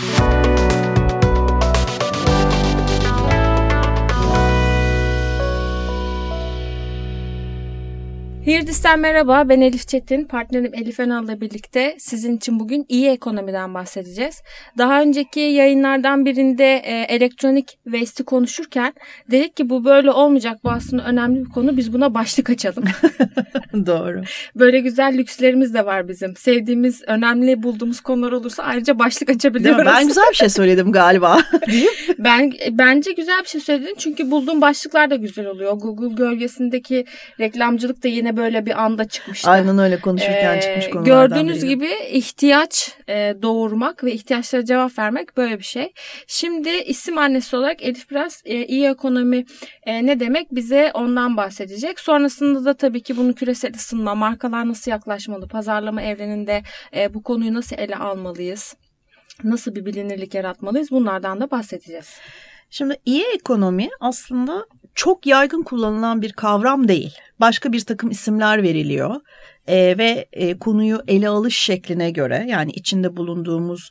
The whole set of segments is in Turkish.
Thank you. Hirdis'ten merhaba. Ben Elif Çetin. Partnerim Elif Önal'la birlikte sizin için bugün iyi ekonomiden bahsedeceğiz. Daha önceki yayınlardan birinde e, elektronik waste'i konuşurken dedik ki bu böyle olmayacak. Bu aslında önemli bir konu. Biz buna başlık açalım. Doğru. Böyle güzel lükslerimiz de var bizim. Sevdiğimiz, önemli bulduğumuz konular olursa ayrıca başlık açabiliyoruz. Ben güzel bir şey söyledim galiba. ben bence güzel bir şey söyledin. Çünkü bulduğum başlıklar da güzel oluyor. Google gölgesindeki reklamcılık da yine böyle bir anda çıkmıştı. Aynen öyle konuşurken ee, çıkmış konulardan Gördüğünüz biri. gibi ihtiyaç e, doğurmak ve ihtiyaçlara cevap vermek böyle bir şey. Şimdi isim annesi olarak Elif biraz e, iyi ekonomi e, ne demek bize ondan bahsedecek. Sonrasında da tabii ki bunu küresel ısınma, markalar nasıl yaklaşmalı, pazarlama evreninde e, bu konuyu nasıl ele almalıyız, nasıl bir bilinirlik yaratmalıyız bunlardan da bahsedeceğiz. Şimdi iyi ekonomi aslında çok yaygın kullanılan bir kavram değil. Başka bir takım isimler veriliyor e, ve e, konuyu ele alış şekline göre yani içinde bulunduğumuz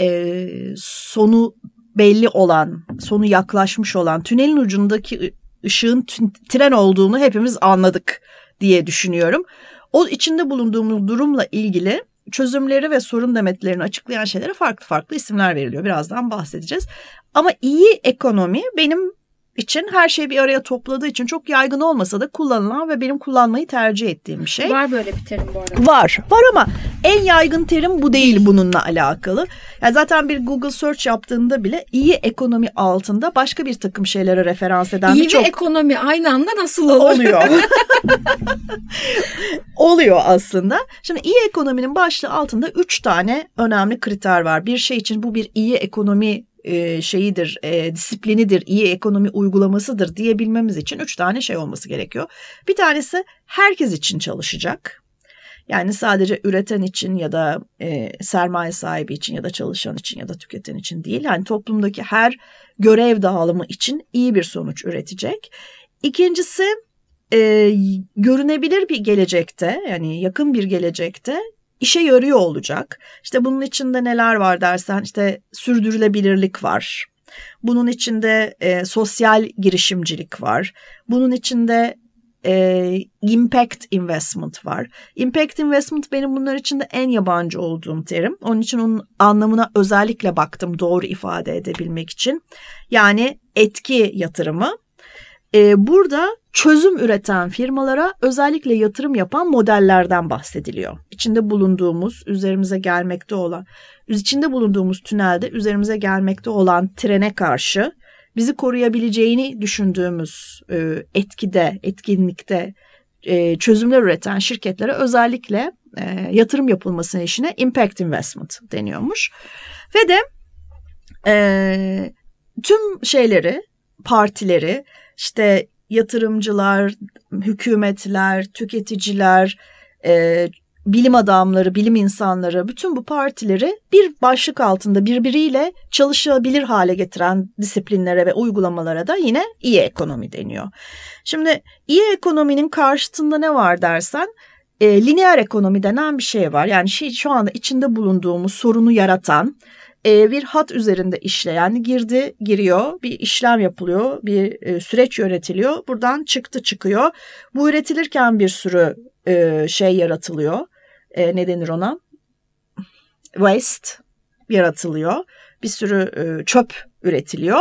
e, sonu belli olan, sonu yaklaşmış olan tünelin ucundaki ışığın tren olduğunu hepimiz anladık diye düşünüyorum. O içinde bulunduğumuz durumla ilgili çözümleri ve sorun demetlerini açıklayan şeylere farklı farklı isimler veriliyor. Birazdan bahsedeceğiz. Ama iyi ekonomi benim için her şeyi bir araya topladığı için çok yaygın olmasa da kullanılan ve benim kullanmayı tercih ettiğim bir şey. Var böyle bir terim bu arada. Var. Var ama en yaygın terim bu değil bununla alakalı. Yani zaten bir Google search yaptığında bile iyi ekonomi altında başka bir takım şeylere referans eden iyi birçok... İyi ekonomi aynı anda nasıl olur? Oluyor. oluyor aslında. Şimdi iyi ekonominin başlığı altında üç tane önemli kriter var. Bir şey için bu bir iyi ekonomi e, şeyidir, e, disiplinidir, iyi ekonomi uygulamasıdır diyebilmemiz için üç tane şey olması gerekiyor. Bir tanesi herkes için çalışacak. Yani sadece üreten için ya da e, sermaye sahibi için ya da çalışan için ya da tüketen için değil. Yani toplumdaki her görev dağılımı için iyi bir sonuç üretecek. İkincisi e, görünebilir bir gelecekte yani yakın bir gelecekte işe yarıyor olacak. İşte bunun içinde neler var dersen işte sürdürülebilirlik var. Bunun içinde e, sosyal girişimcilik var. Bunun içinde e, impact investment var. Impact investment benim bunlar içinde en yabancı olduğum terim. Onun için onun anlamına özellikle baktım doğru ifade edebilmek için. Yani etki yatırımı. E, burada çözüm üreten firmalara özellikle yatırım yapan modellerden bahsediliyor. İçinde bulunduğumuz, üzerimize gelmekte olan, içinde bulunduğumuz tünelde üzerimize gelmekte olan trene karşı bizi koruyabileceğini düşündüğümüz e, etkide, etkinlikte e, çözümler üreten şirketlere özellikle e, yatırım yapılmasının işine impact investment deniyormuş. Ve de e, tüm şeyleri, partileri, işte yatırımcılar, hükümetler, tüketiciler, e, bilim adamları, bilim insanları bütün bu partileri bir başlık altında birbiriyle çalışabilir hale getiren disiplinlere ve uygulamalara da yine iyi ekonomi deniyor. Şimdi iyi ekonominin karşıtında ne var dersen e, lineer ekonomi denen bir şey var. Yani şey, şu anda içinde bulunduğumuz sorunu yaratan e, bir hat üzerinde işleyen girdi giriyor bir işlem yapılıyor bir e, süreç yönetiliyor buradan çıktı çıkıyor. Bu üretilirken bir sürü e, şey yaratılıyor. E, ne denir ona? Waste yaratılıyor. Bir sürü e, çöp üretiliyor.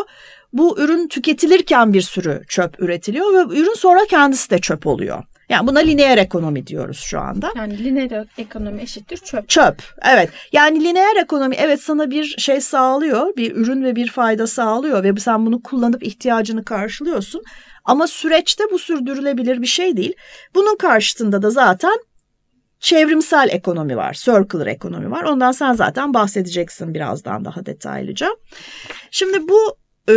Bu ürün tüketilirken bir sürü çöp üretiliyor ve ürün sonra kendisi de çöp oluyor. Yani buna lineer ekonomi diyoruz şu anda. Yani lineer ekonomi eşittir çöp. Çöp evet. Yani lineer ekonomi evet sana bir şey sağlıyor. Bir ürün ve bir fayda sağlıyor ve sen bunu kullanıp ihtiyacını karşılıyorsun. Ama süreçte bu sürdürülebilir bir şey değil. Bunun karşısında da zaten çevrimsel ekonomi var, circular ekonomi var. Ondan sen zaten bahsedeceksin birazdan daha detaylıca. Şimdi bu e,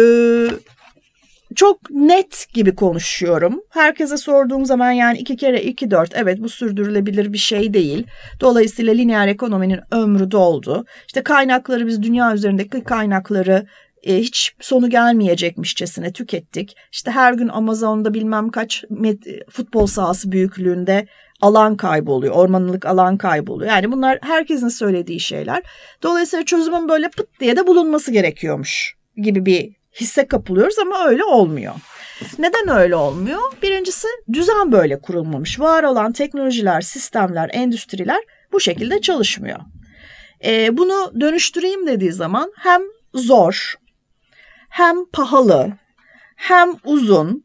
çok net gibi konuşuyorum. Herkese sorduğum zaman yani iki kere iki dört evet bu sürdürülebilir bir şey değil. Dolayısıyla lineer ekonominin ömrü doldu. İşte kaynakları biz dünya üzerindeki kaynakları e, hiç sonu gelmeyecekmişçesine tükettik. İşte her gün Amazon'da bilmem kaç met, futbol sahası büyüklüğünde alan kayboluyor. Ormanlık alan kayboluyor. Yani bunlar herkesin söylediği şeyler. Dolayısıyla çözümün böyle pıt diye de bulunması gerekiyormuş gibi bir hisse kapılıyoruz ama öyle olmuyor. Neden öyle olmuyor? Birincisi düzen böyle kurulmamış. Var olan teknolojiler, sistemler, endüstriler bu şekilde çalışmıyor. E, bunu dönüştüreyim dediği zaman hem zor, hem pahalı, hem uzun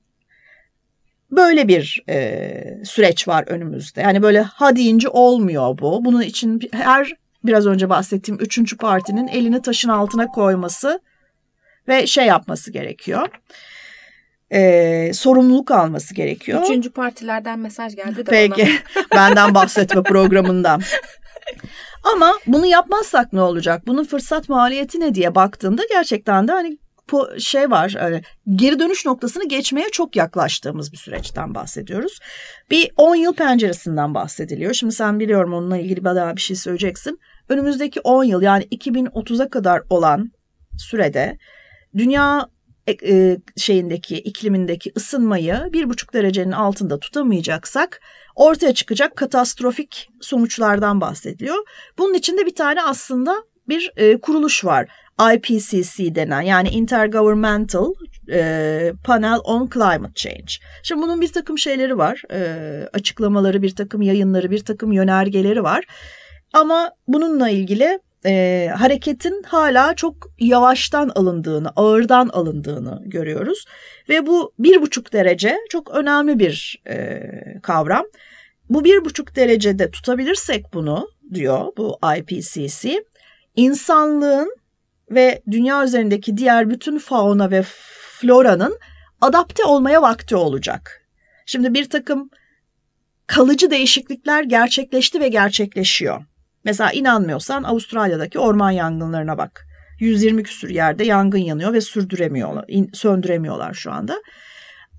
böyle bir e, süreç var önümüzde. Yani böyle ha deyince olmuyor bu. Bunun için her biraz önce bahsettiğim üçüncü partinin elini taşın altına koyması ve şey yapması gerekiyor. Ee, sorumluluk alması gerekiyor. Üçüncü partilerden mesaj geldi de Peki. Benden bahsetme programından. Ama bunu yapmazsak ne olacak? Bunun fırsat maliyeti ne diye baktığında gerçekten de hani şey var hani geri dönüş noktasını geçmeye çok yaklaştığımız bir süreçten bahsediyoruz. Bir 10 yıl penceresinden bahsediliyor. Şimdi sen biliyorum onunla ilgili daha bir şey söyleyeceksin. Önümüzdeki 10 yıl yani 2030'a kadar olan sürede dünya e, şeyindeki iklimindeki ısınmayı bir buçuk derecenin altında tutamayacaksak ortaya çıkacak katastrofik sonuçlardan bahsediliyor. Bunun içinde bir tane aslında bir e, kuruluş var. IPCC denen yani Intergovernmental e, Panel on Climate Change. Şimdi bunun bir takım şeyleri var. Açıklamaları, bir takım yayınları, bir takım yönergeleri var. Ama bununla ilgili e, hareketin hala çok yavaştan alındığını, ağırdan alındığını görüyoruz. Ve bu bir buçuk derece çok önemli bir e, kavram. Bu bir buçuk derecede tutabilirsek bunu diyor bu IPCC, insanlığın ve dünya üzerindeki diğer bütün fauna ve floranın adapte olmaya vakti olacak. Şimdi bir takım kalıcı değişiklikler gerçekleşti ve gerçekleşiyor. Mesela inanmıyorsan Avustralya'daki orman yangınlarına bak. 120 küsür yerde yangın yanıyor ve sürdüremiyorlar, söndüremiyorlar şu anda.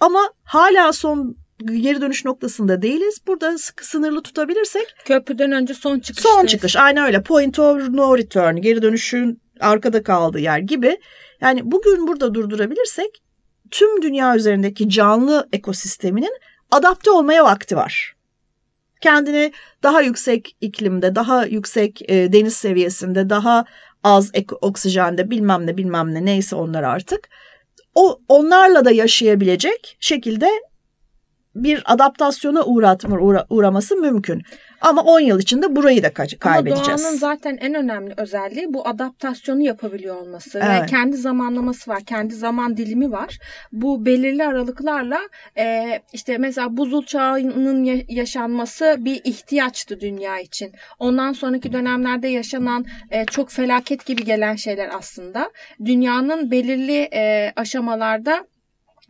Ama hala son geri dönüş noktasında değiliz. Burada sıkı sınırlı tutabilirsek. Köprüden önce son çıkış. Son çıkış aynı öyle. Point of no return geri dönüşün arkada kaldığı yer gibi. Yani bugün burada durdurabilirsek tüm dünya üzerindeki canlı ekosisteminin adapte olmaya vakti var kendini daha yüksek iklimde, daha yüksek e, deniz seviyesinde, daha az oksijende bilmem ne bilmem ne neyse onlar artık. O onlarla da yaşayabilecek şekilde bir adaptasyona uğratma, uğra, uğraması mümkün. Ama 10 yıl içinde burayı da kaybedeceğiz. Ama doğanın zaten en önemli özelliği bu adaptasyonu yapabiliyor olması. Evet. Ve kendi zamanlaması var, kendi zaman dilimi var. Bu belirli aralıklarla e, işte mesela buzul çağının yaşanması bir ihtiyaçtı dünya için. Ondan sonraki dönemlerde yaşanan e, çok felaket gibi gelen şeyler aslında dünyanın belirli e, aşamalarda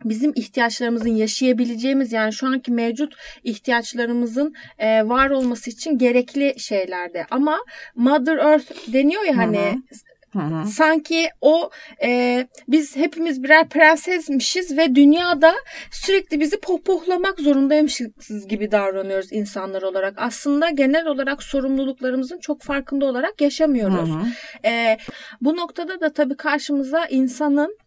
bizim ihtiyaçlarımızın yaşayabileceğimiz yani şu anki mevcut ihtiyaçlarımızın e, var olması için gerekli şeylerde. Ama Mother Earth deniyor ya hani hı hı. Hı hı. Sanki o e, biz hepimiz birer prensesmişiz ve dünyada sürekli bizi pohpohlamak zorundaymışız gibi davranıyoruz insanlar olarak. Aslında genel olarak sorumluluklarımızın çok farkında olarak yaşamıyoruz. Hı hı. E, bu noktada da tabii karşımıza insanın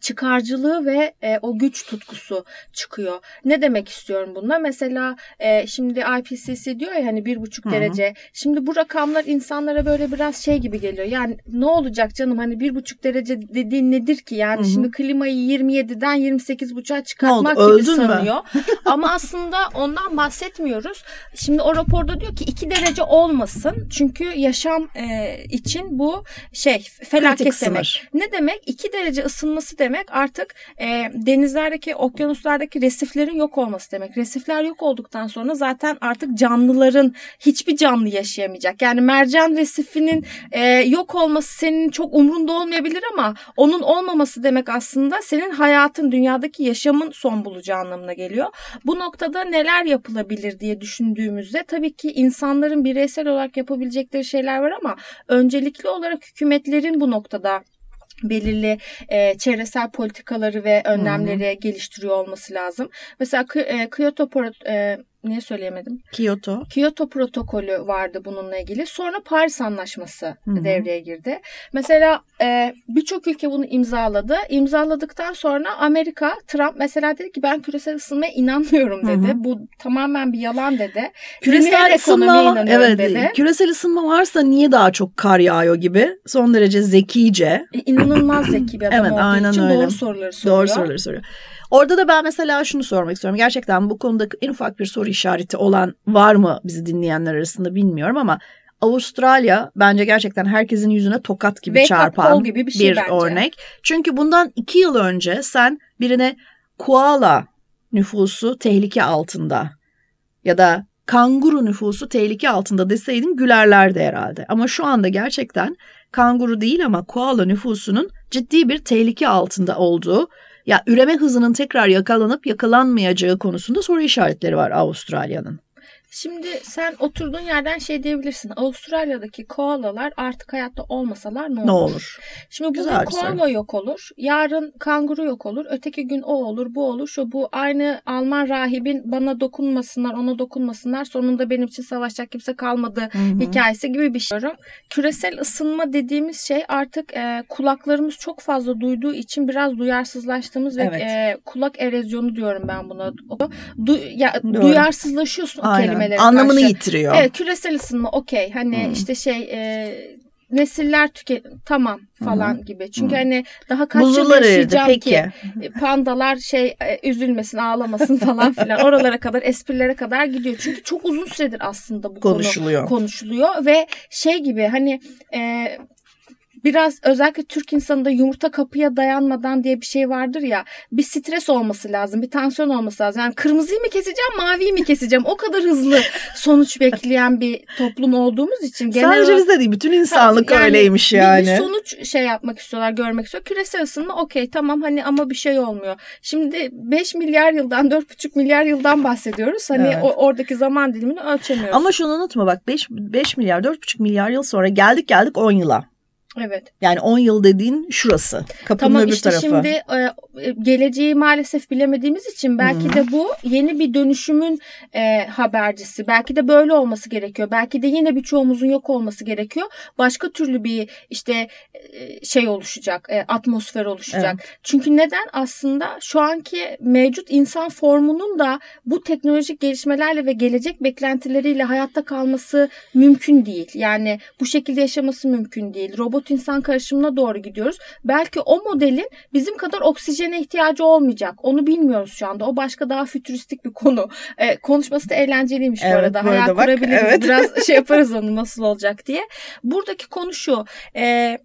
çıkarcılığı ve e, o güç tutkusu çıkıyor. Ne demek istiyorum bununla? Mesela e, şimdi IPCC diyor ya hani bir buçuk derece. Şimdi bu rakamlar insanlara böyle biraz şey gibi geliyor. Yani ne olacak canım hani bir buçuk derece dediğin nedir ki? Yani Hı-hı. şimdi klimayı 27'den 28 buçuğa çıkartmak gibi sanıyor. Ama aslında ondan bahsetmiyoruz. Şimdi o raporda diyor ki 2 derece olmasın. Çünkü yaşam e, için bu şey felaket Kritik demek. Sınır. Ne demek? 2 derece ısınması demek demek artık e, denizlerdeki, okyanuslardaki resiflerin yok olması demek. Resifler yok olduktan sonra zaten artık canlıların hiçbir canlı yaşayamayacak. Yani mercan resifinin e, yok olması senin çok umrunda olmayabilir ama onun olmaması demek aslında senin hayatın, dünyadaki yaşamın son bulacağı anlamına geliyor. Bu noktada neler yapılabilir diye düşündüğümüzde tabii ki insanların bireysel olarak yapabilecekleri şeyler var ama öncelikli olarak hükümetlerin bu noktada belirli e, çevresel politikaları ve önlemleri Hı-hı. geliştiriyor olması lazım. Mesela e, Kyoto e, niye söyleyemedim? Kyoto. Kyoto protokolü vardı bununla ilgili. Sonra Paris Anlaşması Hı-hı. devreye girdi. Mesela e, birçok ülke bunu imzaladı. İmzaladıktan sonra Amerika, Trump mesela dedi ki ben küresel ısınmaya inanmıyorum dedi. Hı-hı. Bu tamamen bir yalan dedi. Küresel ısınma, evet, dedi. Küresel ısınma varsa niye daha çok kar yağıyor gibi. Son derece zekice. E, inanılmaz zeki bir adam evet, olduğu aynen için öyle. doğru soruları soruyor. Doğru soruları soruyor. Orada da ben mesela şunu sormak istiyorum. Gerçekten bu konuda en ufak bir soru işareti olan var mı bizi dinleyenler arasında bilmiyorum ama Avustralya bence gerçekten herkesin yüzüne tokat gibi Wake çarpan gibi bir, şey bir örnek. Çünkü bundan iki yıl önce sen birine koala nüfusu tehlike altında ya da kanguru nüfusu tehlike altında deseydin gülerlerdi herhalde. Ama şu anda gerçekten kanguru değil ama koala nüfusunun ciddi bir tehlike altında olduğu ya üreme hızının tekrar yakalanıp yakalanmayacağı konusunda soru işaretleri var Avustralya'nın. Şimdi sen oturduğun yerden şey diyebilirsin. Avustralya'daki koalalar artık hayatta olmasalar ne olur? Ne olur? Şimdi bugün Güzel koala yok olur. Yarın kanguru yok olur. Öteki gün o olur, bu olur. Şu bu aynı Alman rahibin bana dokunmasınlar, ona dokunmasınlar. Sonunda benim için savaşacak kimse kalmadı Hı-hı. hikayesi gibi bir şey. Küresel ısınma dediğimiz şey artık e, kulaklarımız çok fazla duyduğu için biraz duyarsızlaştığımız evet. ve e, kulak erozyonu diyorum ben buna. Du, ya, duyarsızlaşıyorsun Aynen. o kelime kelimeleri Anlamını karşı. yitiriyor. Evet küresel ısınma okey hani hmm. işte şey e, nesiller tüke tamam falan hmm. gibi. Çünkü hmm. hani daha kaç yıl yaşayacağım peki. ki e, pandalar şey e, üzülmesin ağlamasın falan filan oralara kadar esprilere kadar gidiyor. Çünkü çok uzun süredir aslında bu konuşuluyor. konu konuşuluyor ve şey gibi hani e, biraz özellikle Türk insanında yumurta kapıya dayanmadan diye bir şey vardır ya. Bir stres olması lazım, bir tansiyon olması lazım. Yani kırmızıyı mı keseceğim, maviyi mi keseceğim? O kadar hızlı sonuç bekleyen bir toplum olduğumuz için. Genel Sadece olarak, bizde değil, bütün insanlık yani, öyleymiş yani. Bir, bir sonuç şey yapmak istiyorlar, görmek istiyor. Küresel ısınma okey tamam hani ama bir şey olmuyor. Şimdi 5 milyar yıldan 4,5 milyar yıldan bahsediyoruz. Hani evet. o, oradaki zaman dilimini ölçemiyoruz. Ama şunu unutma bak 5, 5 milyar 4,5 milyar yıl sonra geldik geldik 10 yıla. Evet. Yani 10 yıl dediğin şurası. Kapının tamam, öbür işte tarafı. Şimdi e, e, geleceği maalesef bilemediğimiz için belki hmm. de bu yeni bir dönüşümün e, habercisi. Belki de böyle olması gerekiyor. Belki de yine birçoğumuzun yok olması gerekiyor. Başka türlü bir işte e, şey oluşacak. E, atmosfer oluşacak. Evet. Çünkü neden? Aslında şu anki mevcut insan formunun da bu teknolojik gelişmelerle ve gelecek beklentileriyle hayatta kalması mümkün değil. Yani bu şekilde yaşaması mümkün değil. Robot robot insan karışımına doğru gidiyoruz. Belki o modelin bizim kadar oksijene ihtiyacı olmayacak. Onu bilmiyoruz şu anda. O başka daha fütüristik bir konu. Ee, konuşması da eğlenceliymiş evet, bu arada. Bu Hayal bak, kurabiliriz. Evet. Biraz şey yaparız onu nasıl olacak diye. Buradaki konu şu. E,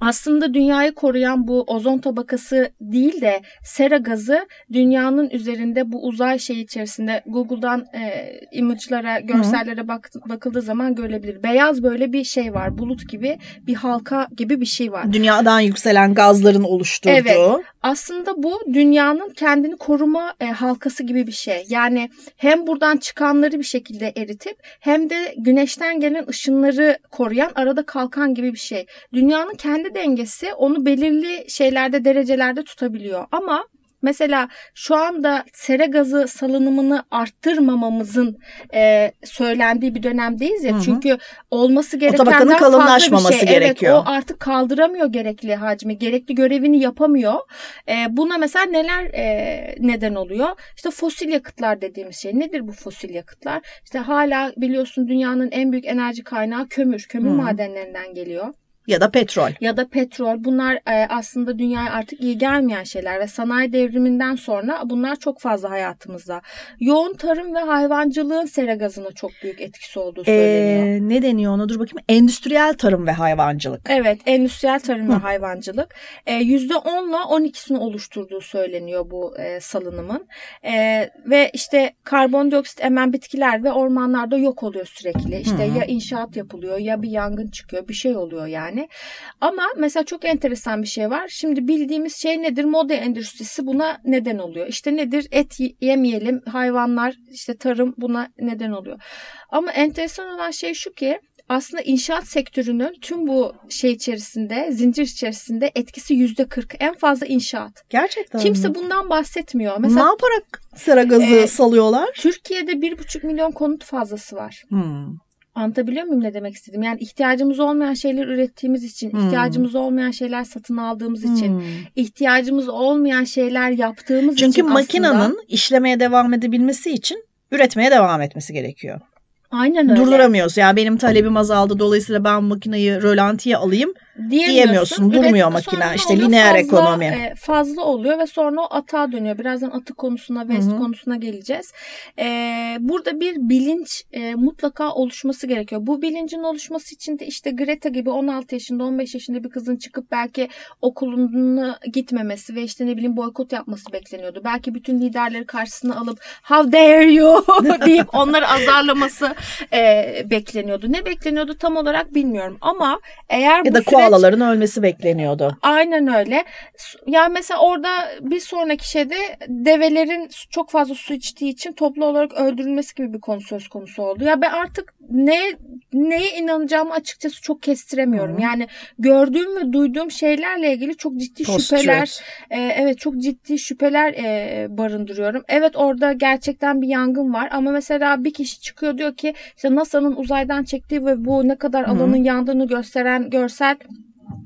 aslında dünyayı koruyan bu ozon tabakası değil de sera gazı dünyanın üzerinde bu uzay şey içerisinde Google'dan e, image'lara, görsellere bak, bakıldığı zaman görülebilir. Beyaz böyle bir şey var. Bulut gibi bir halka gibi bir şey var. Dünyadan yükselen gazların oluşturduğu. Evet. Aslında bu dünyanın kendini koruma e, halkası gibi bir şey. Yani hem buradan çıkanları bir şekilde eritip hem de güneşten gelen ışınları koruyan arada kalkan gibi bir şey. Dünyanın kendi kendi dengesi onu belirli şeylerde derecelerde tutabiliyor. Ama Mesela şu anda sera gazı salınımını arttırmamamızın e, söylendiği bir dönemdeyiz ya. Hı hı. Çünkü olması gerekenden fazla bir şey. Gerekiyor. Evet o artık kaldıramıyor gerekli hacmi. Gerekli görevini yapamıyor. E, buna mesela neler e, neden oluyor? İşte fosil yakıtlar dediğimiz şey. Nedir bu fosil yakıtlar? İşte hala biliyorsun dünyanın en büyük enerji kaynağı kömür. Kömür hı. madenlerinden geliyor ya da petrol. Ya da petrol. Bunlar e, aslında dünyaya artık iyi gelmeyen şeyler ve sanayi devriminden sonra bunlar çok fazla hayatımızda. Yoğun tarım ve hayvancılığın sera gazına çok büyük etkisi olduğu söyleniyor. Ee, ne deniyor ona? Dur bakayım. Endüstriyel tarım ve hayvancılık. Evet, endüstriyel tarım Hı. ve hayvancılık. E, %10 ile 12'sini oluşturduğu söyleniyor bu e, salınımın. E, ve işte karbondioksit emen bitkiler ve ormanlarda yok oluyor sürekli. İşte Hı. ya inşaat yapılıyor ya bir yangın çıkıyor, bir şey oluyor yani yani. Ama mesela çok enteresan bir şey var. Şimdi bildiğimiz şey nedir? Moda endüstrisi buna neden oluyor. İşte nedir? Et yemeyelim, hayvanlar, işte tarım buna neden oluyor. Ama enteresan olan şey şu ki aslında inşaat sektörünün tüm bu şey içerisinde, zincir içerisinde etkisi yüzde 40. En fazla inşaat. Gerçekten Kimse mi? bundan bahsetmiyor. Mesela, ne yaparak sera gazı e, salıyorlar? Türkiye'de bir buçuk milyon konut fazlası var. Hmm. Anlatabiliyor muyum ne demek istedim? Yani ihtiyacımız olmayan şeyler ürettiğimiz için, hmm. ihtiyacımız olmayan şeyler satın aldığımız için, hmm. ihtiyacımız olmayan şeyler yaptığımız Çünkü için Çünkü makinenin işlemeye devam edebilmesi için üretmeye devam etmesi gerekiyor. Aynen öyle. Durduramıyoruz. Yani benim talebim azaldı dolayısıyla ben makineyi rölantiye alayım diyemiyorsun. Durmuyor makine. İşte lineer fazla, ekonomi. E, fazla oluyor ve sonra o atağa dönüyor. Birazdan atık konusuna, West Hı-hı. konusuna geleceğiz. E, burada bir bilinç e, mutlaka oluşması gerekiyor. Bu bilincin oluşması için de işte Greta gibi 16 yaşında, 15 yaşında bir kızın çıkıp belki okuluna gitmemesi ve işte ne bileyim boykot yapması bekleniyordu. Belki bütün liderleri karşısına alıp how dare you deyip onları azarlaması e, bekleniyordu. Ne bekleniyordu tam olarak bilmiyorum ama eğer ya bu da süreç koalaların ölmesi bekleniyordu. Aynen öyle. Yani mesela orada bir sonraki şeyde develerin çok fazla su içtiği için toplu olarak öldürülmesi gibi bir konu söz konusu oldu. Ya ben artık ne neye inanacağımı açıkçası çok kestiremiyorum. Hı. Yani gördüğüm ve duyduğum şeylerle ilgili çok ciddi Post şüpheler e, evet çok ciddi şüpheler e, barındırıyorum. Evet orada gerçekten bir yangın var ama mesela bir kişi çıkıyor diyor ki işte NASA'nın uzaydan çektiği ve bu ne kadar alanın Hı. yandığını gösteren görsel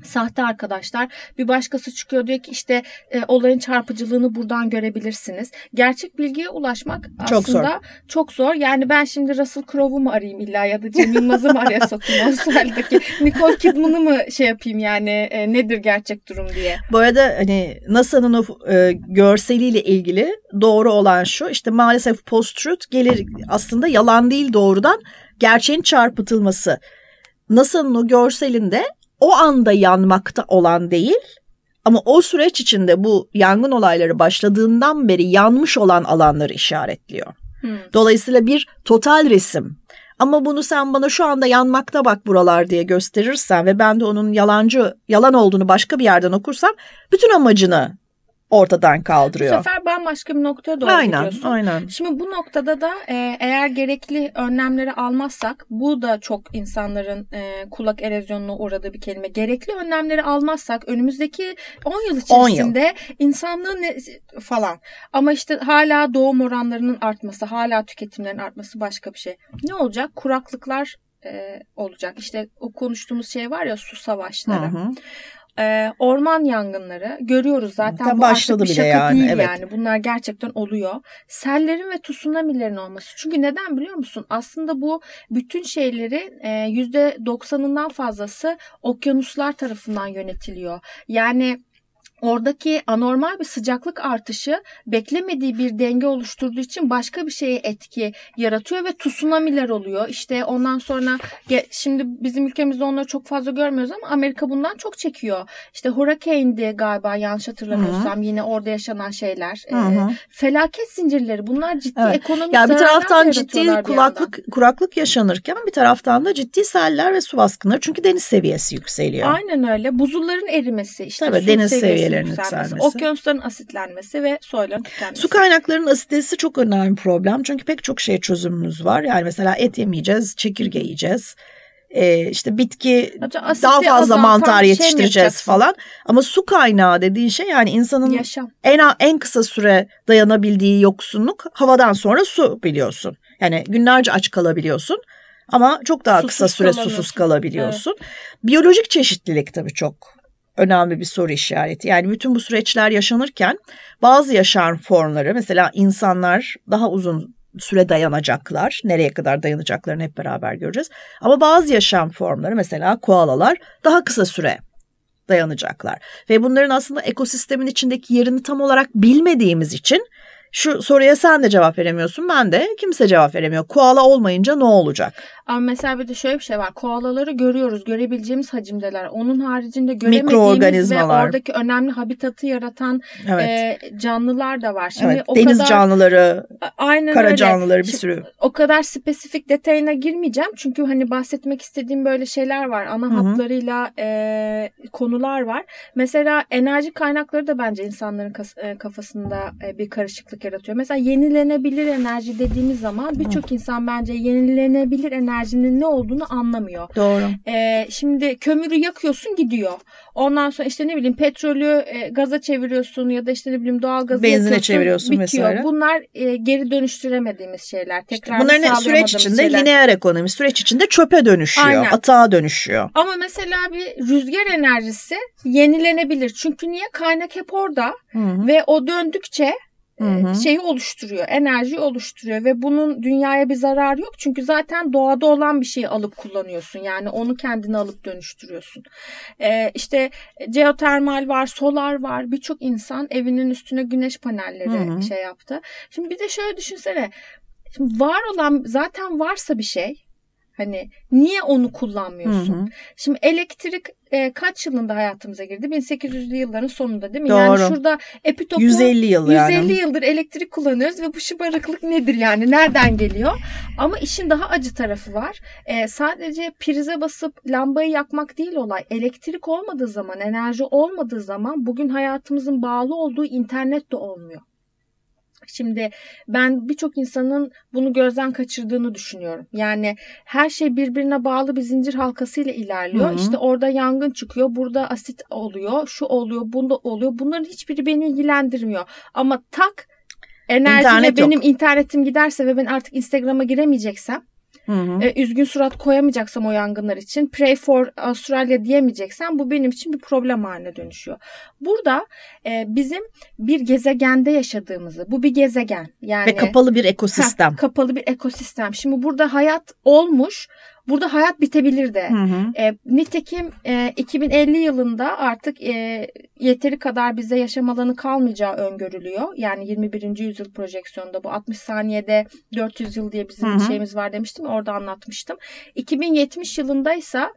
sahte arkadaşlar. Bir başkası çıkıyor diyor ki işte e, olayın çarpıcılığını buradan görebilirsiniz. Gerçek bilgiye ulaşmak çok aslında zor. çok zor. Yani ben şimdi Russell Crowe'u mu arayayım illa ya da Cem Yılmaz'ı mı araya sokayım Avustralya'daki Nicole Kidman'ı mı şey yapayım yani e, nedir gerçek durum diye. Bu arada hani NASA'nın o e, görseliyle ilgili doğru olan şu işte maalesef post-truth gelir aslında yalan değil doğrudan gerçeğin çarpıtılması. NASA'nın o görselinde o anda yanmakta olan değil ama o süreç içinde bu yangın olayları başladığından beri yanmış olan alanları işaretliyor. Hmm. Dolayısıyla bir total resim. Ama bunu sen bana şu anda yanmakta bak buralar diye gösterirsen ve ben de onun yalancı, yalan olduğunu başka bir yerden okursam bütün amacını ortadan kaldırıyor. Bu sefer bambaşka bir noktaya doğru aynen, gidiyorsun. Aynen. Şimdi bu noktada da e, eğer gerekli önlemleri almazsak bu da çok insanların e, kulak erozyonuna uğradığı bir kelime. Gerekli önlemleri almazsak önümüzdeki 10 yıl içerisinde 10 yıl. insanlığın ne, falan ama işte hala doğum oranlarının artması, hala tüketimlerin artması başka bir şey. Ne olacak? Kuraklıklar e, olacak. İşte o konuştuğumuz şey var ya su savaşları. Hı hı e, orman yangınları görüyoruz zaten Tam bu başladı artık bir şaka yani. değil evet. yani bunlar gerçekten oluyor. Sellerin ve tsunamilerin olması. Çünkü neden biliyor musun? Aslında bu bütün şeyleri yüzde 90'ından fazlası okyanuslar tarafından yönetiliyor. Yani oradaki anormal bir sıcaklık artışı beklemediği bir denge oluşturduğu için başka bir şeye etki yaratıyor ve tsunami'ler oluyor. İşte ondan sonra şimdi bizim ülkemizde onları çok fazla görmüyoruz ama Amerika bundan çok çekiyor. İşte Hurricane'di galiba yanlış hatırlamıyorsam Hı-hı. yine orada yaşanan şeyler. E, felaket zincirleri bunlar ciddi evet. ekonomik ya bir taraftan ciddi kulaklık kuraklık yaşanırken bir taraftan da ciddi seller ve su baskınları çünkü deniz seviyesi yükseliyor. Aynen öyle. Buzulların erimesi işte Tabii, deniz seviyesi seviyelerin yükselmesi, okyanusların asitlenmesi ve soyların tükenmesi. Su kaynaklarının asitesi çok önemli bir problem. Çünkü pek çok şeye çözümümüz var. Yani mesela et yemeyeceğiz, çekirge yiyeceğiz. Ee, işte bitki daha fazla mantar şey yetiştireceğiz şey falan. Ama su kaynağı dediğin şey yani insanın Yaşam. en en kısa süre dayanabildiği yoksunluk havadan sonra su biliyorsun. Yani günlerce aç kalabiliyorsun ama çok daha susuz kısa süre susuz kalabiliyorsun. Evet. Biyolojik çeşitlilik tabii çok önemli bir soru işareti. Yani bütün bu süreçler yaşanırken bazı yaşam formları mesela insanlar daha uzun süre dayanacaklar. Nereye kadar dayanacaklarını hep beraber göreceğiz. Ama bazı yaşam formları mesela koalalar daha kısa süre dayanacaklar. Ve bunların aslında ekosistemin içindeki yerini tam olarak bilmediğimiz için şu soruya sen de cevap veremiyorsun ben de kimse cevap veremiyor. Koala olmayınca ne olacak? Ama mesela bir de şöyle bir şey var. Koalaları görüyoruz. Görebileceğimiz hacimdeler. Onun haricinde göremediğimiz ve oradaki önemli habitatı yaratan evet. e, canlılar da var. Şimdi evet, o deniz kadar, canlıları, aynen kara öyle. canlıları bir Şimdi, sürü. O kadar spesifik detayına girmeyeceğim. Çünkü hani bahsetmek istediğim böyle şeyler var. Ana Hı-hı. hatlarıyla e, konular var. Mesela enerji kaynakları da bence insanların e, kafasında e, bir karışıklık yaratıyor. Mesela yenilenebilir enerji dediğimiz zaman birçok insan bence yenilenebilir enerji enerjinin ne olduğunu anlamıyor. Doğru. Ee, şimdi kömürü yakıyorsun gidiyor. Ondan sonra işte ne bileyim petrolü e, gaza çeviriyorsun ya da işte ne bileyim doğal gazı Benzine çeviriyorsun bitiyor. vesaire. Bunlar e, geri dönüştüremediğimiz şeyler. Tekrar Bunların ne- süreç içinde lineer ekonomi, süreç içinde çöpe dönüşüyor, Aynen. atağa dönüşüyor. Ama mesela bir rüzgar enerjisi yenilenebilir. Çünkü niye? Kaynak hep orada Hı hı. ve o döndükçe Hı hı. şeyi oluşturuyor, enerjiyi oluşturuyor ve bunun dünyaya bir zararı yok. Çünkü zaten doğada olan bir şeyi alıp kullanıyorsun. Yani onu kendine alıp dönüştürüyorsun. Ee, işte jeotermal var, solar var. Birçok insan evinin üstüne güneş panelleri Hı hı. şey yaptı. Şimdi bir de şöyle düşünsene. Şimdi var olan zaten varsa bir şey Hani niye onu kullanmıyorsun? Hı hı. Şimdi elektrik e, kaç yılında hayatımıza girdi? 1800'lü yılların sonunda değil mi? Doğru. Yani şurada epitopu 150 yıl 150 yani. yıldır elektrik kullanıyoruz ve bu şımarıklık nedir yani? Nereden geliyor? Ama işin daha acı tarafı var. E, sadece prize basıp lambayı yakmak değil olay. Elektrik olmadığı zaman, enerji olmadığı zaman bugün hayatımızın bağlı olduğu internet de olmuyor. Şimdi ben birçok insanın bunu gözden kaçırdığını düşünüyorum. Yani her şey birbirine bağlı bir zincir halkasıyla ilerliyor. Hı hı. İşte orada yangın çıkıyor, burada asit oluyor, şu oluyor, bunda oluyor. Bunların hiçbiri beni ilgilendirmiyor. Ama tak enerjiyle İnternet yok. benim internetim giderse ve ben artık Instagram'a giremeyeceksem Hı hı. e, üzgün surat koyamayacaksam o yangınlar için pray for Australia diyemeyeceksem bu benim için bir problem haline dönüşüyor. Burada e, bizim bir gezegende yaşadığımızı bu bir gezegen yani Ve kapalı bir Ha, ekosistem. kapalı bir ekosistem. Şimdi burada hayat olmuş. Burada hayat bitebilir de. Hı hı. E, nitekim e, 2050 yılında artık e, yeteri kadar bize yaşam alanı kalmayacağı öngörülüyor. Yani 21. yüzyıl projeksiyonunda bu 60 saniyede 400 yıl diye bizim Hı hı. şeyimiz var demiştim. Orada anlatmıştım. 2070 yılındaysa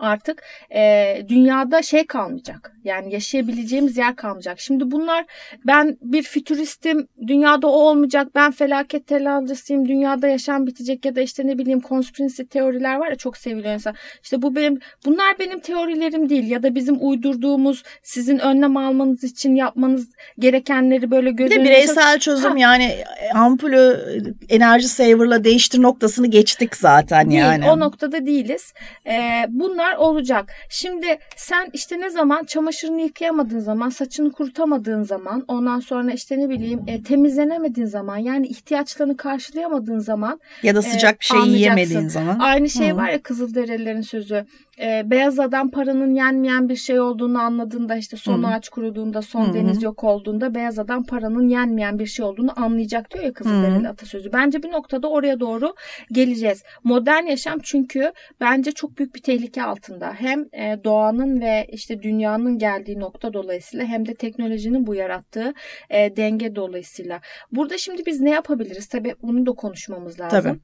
artık e, dünyada şey kalmayacak. Yani yaşayabileceğimiz yer kalmayacak. Şimdi bunlar ben bir fütüristim, dünyada o olmayacak, ben felaket telancısıyım, dünyada yaşam bitecek ya da işte ne bileyim konspirasi teoriler var ya çok seviliyor insan. İşte bu benim, bunlar benim teorilerim değil ya da bizim uydurduğumuz sizin önlem almanız için yapmanız gerekenleri böyle göz Bir de bireysel çözüm Ha. yani ampulü enerji saver'la değiştir noktasını geçtik zaten Değil, yani. o noktada değiliz. Ee, bunlar olacak. Şimdi sen işte ne zaman çamaşırını yıkayamadığın zaman, saçını kurutamadığın zaman, ondan sonra işte ne bileyim e, temizlenemediğin zaman, yani ihtiyaçlarını karşılayamadığın zaman ya da sıcak bir şey yiyemediğin zaman. aynı şey Hı. var ya Kızılderililerin sözü. Ee, beyaz adam paranın yenmeyen bir şey olduğunu anladığında işte son Hı. ağaç kuruduğunda, son Hı hı. deniz yok olduğunda beyaz adam paranın yenmeyen bir şey olduğunu anlayacak diyor ya Kızılderili atasözü. Bence bir noktada oraya doğru geleceğiz. Modern yaşam çünkü bence çok büyük bir tehlike altında. Hem e, doğanın ve işte dünyanın geldiği nokta dolayısıyla hem de teknolojinin bu yarattığı e, denge dolayısıyla. Burada şimdi biz ne yapabiliriz? Tabii bunu da konuşmamız lazım. Tabii.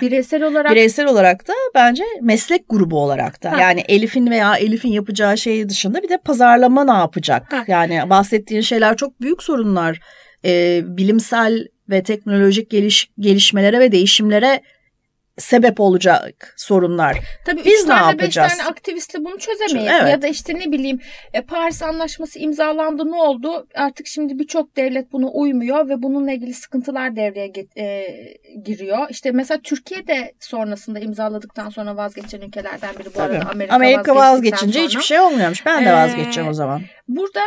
Bireysel olarak Bireysel olarak da bence meslek grubu olarak da Ha. yani Elif'in veya Elif'in yapacağı şey dışında bir de pazarlama ne yapacak? Ha. Yani bahsettiğin şeyler çok büyük sorunlar. Ee, bilimsel ve teknolojik geliş, gelişmelere ve değişimlere sebep olacak sorunlar. Tabii Biz ne tane beş yapacağız? tane aktivistle bunu çözemeyiz. Evet. Ya da işte ne bileyim e, Paris Anlaşması imzalandı ne oldu? Artık şimdi birçok devlet buna uymuyor ve bununla ilgili sıkıntılar devreye e, giriyor. İşte mesela Türkiye de sonrasında imzaladıktan sonra vazgeçen ülkelerden biri bu Tabii. arada Amerika, Amerika vazgeçince sonra. hiçbir şey olmuyormuş. Ben de Ee, vazgeçeceğim o zaman. Burada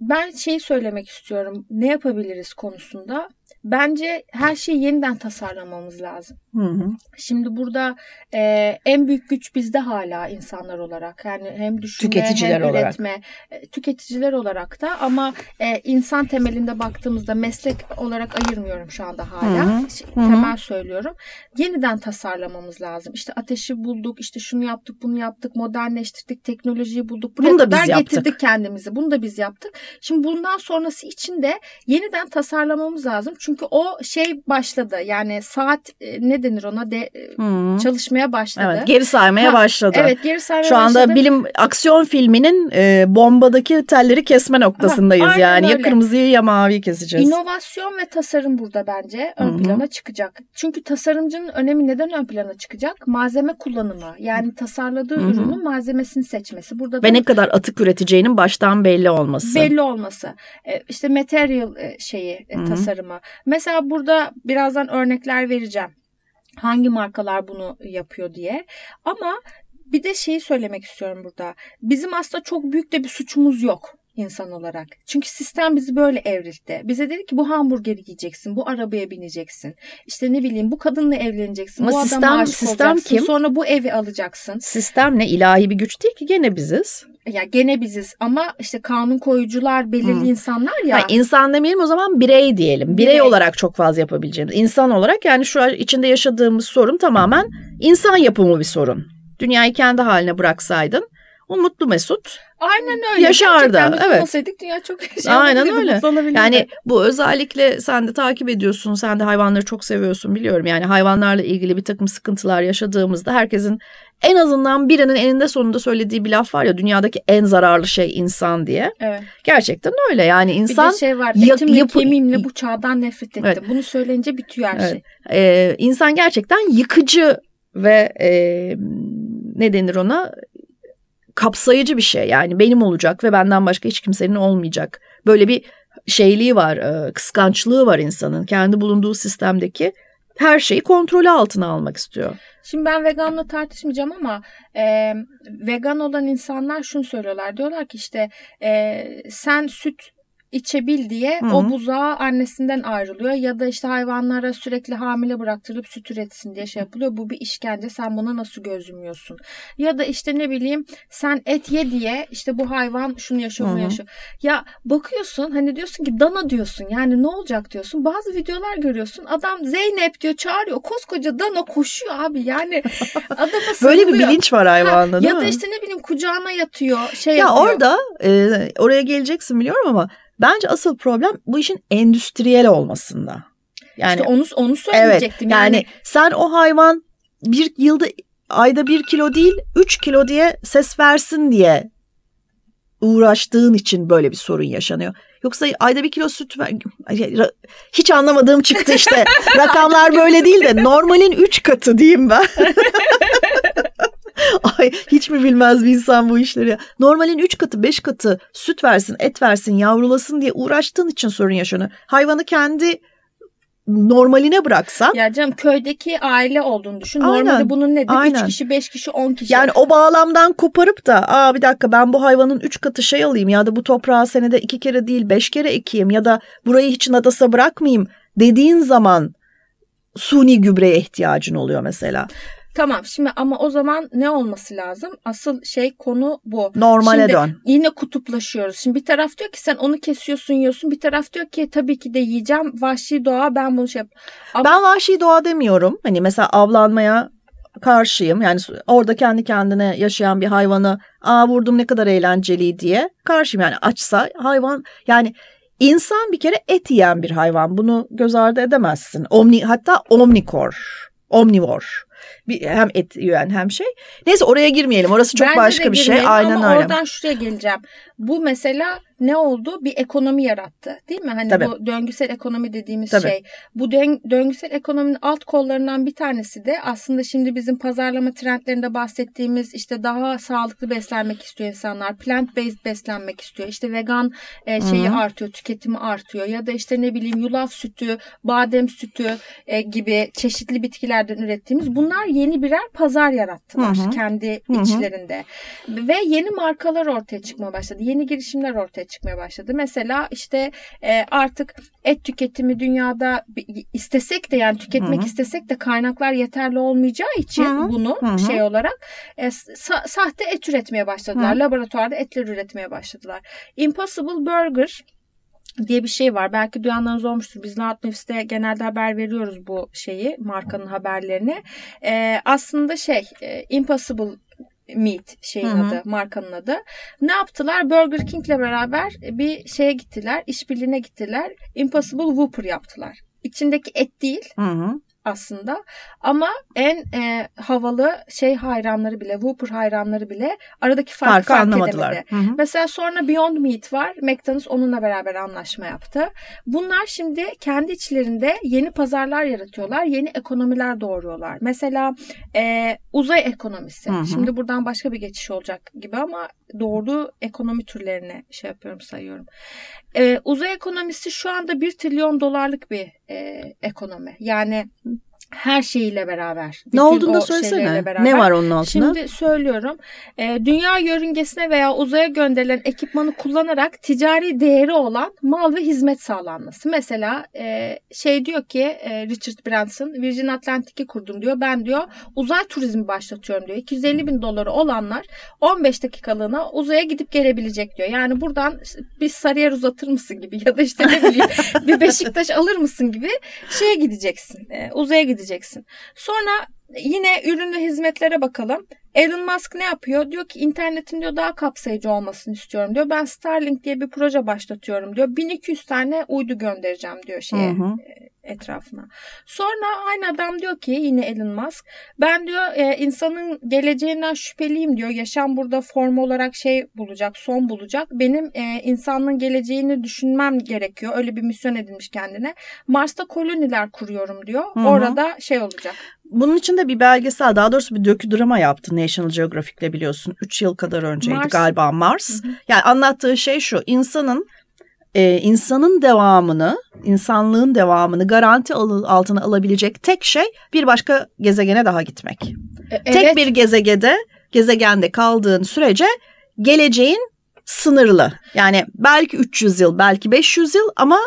ben şeyi söylemek istiyorum. Ne yapabiliriz konusunda. Bence her şeyi yeniden tasarlamamız lazım. Hı hı. Şimdi burada e, en büyük güç bizde hala insanlar olarak. Yani hem düşünme Tüketiciler hem olarak. üretme. E, tüketiciler olarak da ama e, insan temelinde baktığımızda meslek olarak ayırmıyorum şu anda hala. Hı hı. Şey, Hı hı. Temel söylüyorum. Yeniden tasarlamamız lazım. İşte ateşi bulduk, işte şunu yaptık, bunu yaptık, modernleştirdik, teknolojiyi bulduk. Buraya Bunu da biz kadar yaptık. getirdik kendimizi. Bunu da biz yaptık. Şimdi bundan sonrası için de yeniden tasarlamamız lazım. Çünkü o şey başladı. Yani saat e, ne denir ona de hı. çalışmaya başladı. Evet, geri saymaya Ha, başladı. Evet geri saymaya Şu anda başladı. bilim aksiyon filminin e, bombadaki telleri kesme noktasındayız aynen yani. Ya öyle. kırmızıyı ya maviyi keseceğiz. İnovasyon ve tasarım burada bence ön hı. plana çıkacak. Çünkü tasarımcının önemi neden ön plana çıkacak? Malzeme kullanımı. Yani tasarladığı hı. ürünün malzemesini seçmesi. Burada Ve ne kadar atık üreteceğinin baştan belli olması. belli olması. E, işte material e, şeyi hı. tasarımı. Mesela burada birazdan örnekler vereceğim. Hangi markalar bunu yapıyor diye. Ama bir de şeyi söylemek istiyorum burada. Bizim aslında çok büyük de bir suçumuz yok insan olarak. Çünkü sistem bizi böyle evrildi. Bize dedi ki bu hamburgeri yiyeceksin, bu arabaya bineceksin. İşte ne bileyim bu kadınla evleneceksin, Ama bu sistem- adama aşık sistem olacaksın, kim? sonra bu evi alacaksın. Sistem ne? ilahi bir güç değil ki gene biziz. Ya gene biziz ama işte kanun koyucular belirli Hı. insanlar ya. Ha, insan demeyelim o zaman birey diyelim. Birey, Birey. olarak çok fazla yapabileceğimiz. İnsan olarak yani şu an içinde yaşadığımız sorun tamamen insan yapımı bir sorun. Dünyayı kendi haline bıraksaydın o mutlu mesut. Aynen öyle. Yaşardı, Gerçekten evet. olmasaydık dünya çok şey Aynen öyle. Yani bu özellikle sen de takip ediyorsun. Sen de hayvanları çok seviyorsun biliyorum. Yani hayvanlarla ilgili bir takım sıkıntılar yaşadığımızda herkesin en azından birinin eninde sonunda söylediği bir laf var ya dünyadaki en zararlı şey insan diye. evet. Gerçekten öyle yani Bir insan de şey var. yak- etimle kemiğimle bu çağdan nefret ettim. Evet. Bunu söyleyince bitiyor her Evet. şey. e, insan gerçekten yıkıcı ve e, ne denir ona kapsayıcı bir şey yani benim olacak ve benden başka hiç kimsenin olmayacak böyle bir şeyliği var e, kıskançlığı var insanın kendi bulunduğu sistemdeki her şeyi kontrolü altına almak istiyor. Şimdi ben veganla tartışmayacağım ama e, vegan olan insanlar şunu söylüyorlar. Diyorlar ki işte e, sen süt içebil diye Hı hı. o buzağı annesinden ayrılıyor ya da işte hayvanlara sürekli hamile bıraktırılıp süt üretsin diye şey yapılıyor. Bu bir işkence sen buna nasıl göz yumuyorsun? Ya da işte ne bileyim sen et ye diye işte bu hayvan şunu yaşıyor bunu yaşıyor. Ya bakıyorsun hani diyorsun ki dana diyorsun yani ne olacak diyorsun. Bazı videolar görüyorsun adam Zeynep diyor çağırıyor koskoca dana koşuyor abi yani adama Böyle bir bilinç var Ha, hayvanda değil ya da işte ne bileyim kucağına yatıyor şey Ya yapıyor. orada e, oraya geleceksin biliyorum ama bence asıl problem bu işin endüstriyel olmasında. Yani işte onu onu Evet söyleyecektim. yani, yani, sen o hayvan bir yılda ayda bir kilo değil üç kilo diye ses versin diye uğraştığın için böyle bir sorun yaşanıyor. Yoksa ayda bir kilo süt ver... Hiç anlamadığım çıktı işte. Rakamlar böyle değil de normalin üç katı diyeyim ben. Ay hiç mi bilmez bir insan bu işleri. Normalin üç katı beş katı süt versin et versin yavrulasın diye uğraştığın için sorun yaşanıyor. Hayvanı kendi normaline bıraksan Ya canım köydeki aile olduğunu düşün. Aynen, Normalde bunun nedir? aynen. 3 kişi, 5 kişi, 10 kişi. Yani o bağlamdan koparıp da aa bir dakika ben bu hayvanın üç katı şey alayım ya da bu toprağı senede iki kere değil beş kere ekeyim ya da burayı hiç nadasa bırakmayayım dediğin zaman suni gübreye ihtiyacın oluyor mesela. Tamam şimdi ama o zaman ne olması lazım? Asıl şey konu bu. Normale Şimdi dön. Yine kutuplaşıyoruz. Şimdi bir taraf diyor ki sen onu kesiyorsun yiyorsun. Bir taraf diyor ki tabii ki de yiyeceğim. Vahşi doğa ben bunu şey yap. Ama Ben vahşi doğa demiyorum. Hani mesela avlanmaya karşıyım. Yani orada kendi kendine yaşayan bir hayvanı aa vurdum ne kadar eğlenceli diye karşıyım. Yani açsa hayvan yani insan bir kere et yiyen bir hayvan. Bunu göz ardı edemezsin. Omni, hatta omnikor. Omnivor. Bir, hem et yiyen hem şey. Neyse oraya girmeyelim. Orası çok Bence başka bir şey. Aynen ama öyle. oradan şuraya geleceğim. Bu mesela ne oldu? Bir ekonomi yarattı. Değil mi? Hani Tabii. bu döngüsel ekonomi dediğimiz Tabii. şey. Bu dön- döngüsel ekonominin alt kollarından bir tanesi de aslında şimdi bizim pazarlama trendlerinde bahsettiğimiz işte daha sağlıklı beslenmek istiyor insanlar. Plant based beslenmek istiyor. İşte vegan e, şeyi Hı hı. artıyor, tüketimi artıyor ya da işte ne bileyim yulaf sütü, badem sütü e, gibi çeşitli bitkilerden ürettiğimiz bunlar yeni birer pazar yarattılar Hı hı. kendi Hı hı. içlerinde. Ve yeni markalar ortaya çıkmaya başladı. Yeni girişimler ortaya çıkmaya başladı. Mesela işte e, artık et tüketimi dünyada istesek de yani tüketmek Hı hı. istesek de kaynaklar yeterli olmayacağı için Hı hı. bunu Hı hı. şey olarak e, sa- sahte et üretmeye başladılar. Hı. Laboratuvarda etler üretmeye başladılar. Impossible Burger diye bir şey var. Belki duyanlarınız olmuştur. Biz Loud News'te genelde haber veriyoruz bu şeyi, markanın haberlerini. Ee, aslında şey, e, Impossible Meat şeyin Hı hı. adı, markanın adı. Ne yaptılar? Burger King'le beraber bir şeye gittiler, işbirliğine gittiler. Impossible Whopper yaptılar. İçindeki et değil Hı hı. Aslında ama en e, havalı şey hayranları bile, Whopper hayranları bile aradaki farkı Farkı fark anlamadılar. edemedi. Hı hı. Mesela sonra Beyond Meat var. McDonald's onunla beraber anlaşma yaptı. Bunlar şimdi kendi içlerinde yeni pazarlar yaratıyorlar. Yeni ekonomiler doğuruyorlar. Mesela e, uzay ekonomisi. Hı hı. Şimdi buradan başka bir geçiş olacak gibi ama doğurduğu ekonomi türlerine şey yapıyorum sayıyorum. E, uzay ekonomisi şu anda 1 trilyon dolarlık bir e, ekonomi. Yani her şeyiyle beraber. Ne olduğunu da söylesene. Ne var onun altında? Şimdi söylüyorum. E, dünya yörüngesine veya uzaya gönderilen ekipmanı kullanarak ticari değeri olan mal ve hizmet sağlanması. Mesela e, şey diyor ki e, Richard Branson Virgin Atlantic'i kurdum diyor. Ben diyor uzay turizmi başlatıyorum diyor. 250 bin doları olanlar 15 dakikalığına uzaya gidip gelebilecek diyor. Yani buradan bir Sarıyer uzatır mısın gibi ya da işte ne bileyim bir Beşiktaş alır mısın gibi şeye gideceksin. E, uzaya gideceksin gideceksin. Sonra yine ürün ve hizmetlere bakalım. Elon Musk ne yapıyor? Diyor ki internetin diyor daha kapsayıcı olmasını istiyorum diyor. Ben Starlink diye bir proje başlatıyorum diyor. 1200 tane uydu göndereceğim diyor şeye. Hı hı etrafına. Sonra aynı adam diyor ki yine Elon Musk ben diyor e, insanın geleceğinden şüpheliyim diyor. Yaşam burada form olarak şey bulacak, son bulacak. Benim e, insanlığın geleceğini düşünmem gerekiyor. Öyle bir misyon edinmiş kendine. Mars'ta koloniler kuruyorum diyor. Hı-hı. Orada şey olacak. Bunun için de bir belgesel daha doğrusu bir dökü drama yaptı National Geographic'le biliyorsun. 3 yıl kadar önceydi Mars. galiba Mars. Hı hı. Yani anlattığı şey şu insanın e, insanın devamını, insanlığın devamını garanti altına alabilecek tek şey bir başka gezegene daha gitmek. E, evet. Tek bir gezegede, gezegende kaldığın sürece geleceğin sınırlı. Yani belki 300 yıl, belki 500 yıl ama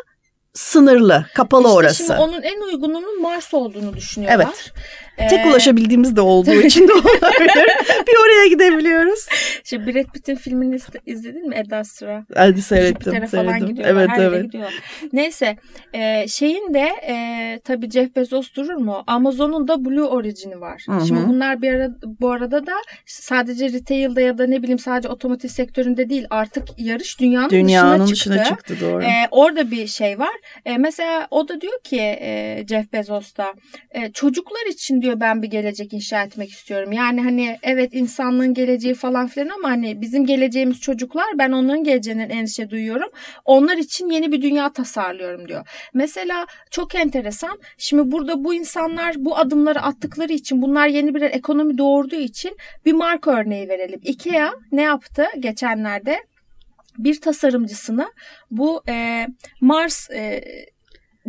sınırlı, kapalı işte orası. Şimdi onun en uygununun Mars olduğunu düşünüyorlar. Evet. Tek ee, ulaşabildiğimiz de olduğu için de olabilir. bir oraya gidebiliyoruz. Şimdi Brad Pitt'in filmini izledin mi Ed Astra? Hadi seyrettim. Jüpiter'e falan gidiyorlar. Evet, her evet. gidiyorlar. Neyse e, şeyin de e, tabii Jeff Bezos durur mu? Amazon'un da Blue Origin'i var. Hı-hı. Şimdi bunlar bir ara, bu arada da sadece retail'da ya da ne bileyim sadece otomotiv sektöründe değil artık yarış dünyanın, dünyanın dışına, dışına çıktı. doğru. E, orada bir şey var. E, mesela o da diyor ki e, Jeff Bezos da e, çocuklar için diyor ben bir gelecek inşa etmek istiyorum. Yani hani evet insanlığın geleceği falan filan ama hani bizim geleceğimiz çocuklar ben onların geleceğinden endişe duyuyorum. Onlar için yeni bir dünya tasarlıyorum diyor. Mesela çok enteresan. Şimdi burada bu insanlar bu adımları attıkları için bunlar yeni bir ekonomi doğurduğu için bir marka örneği verelim. IKEA ne yaptı geçenlerde? bir tasarımcısını bu e, Mars e,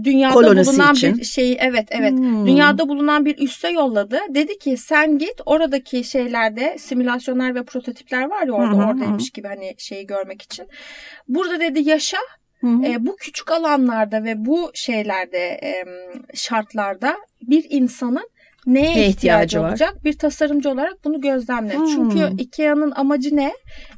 dünyada Kolonisi bulunan için. bir şeyi evet evet hmm. dünyada bulunan bir üsse yolladı. Dedi ki sen git oradaki şeylerde simülasyonlar ve prototipler var ya orada hmm. oradaymış gibi hani şeyi görmek için. Burada dedi yaşa E, bu küçük alanlarda ve bu şeylerde e, şartlarda bir insanın neye ne ihtiyacı, ihtiyacı olacak? Bir tasarımcı olarak bunu gözlemle. Çünkü IKEA'nın amacı ne?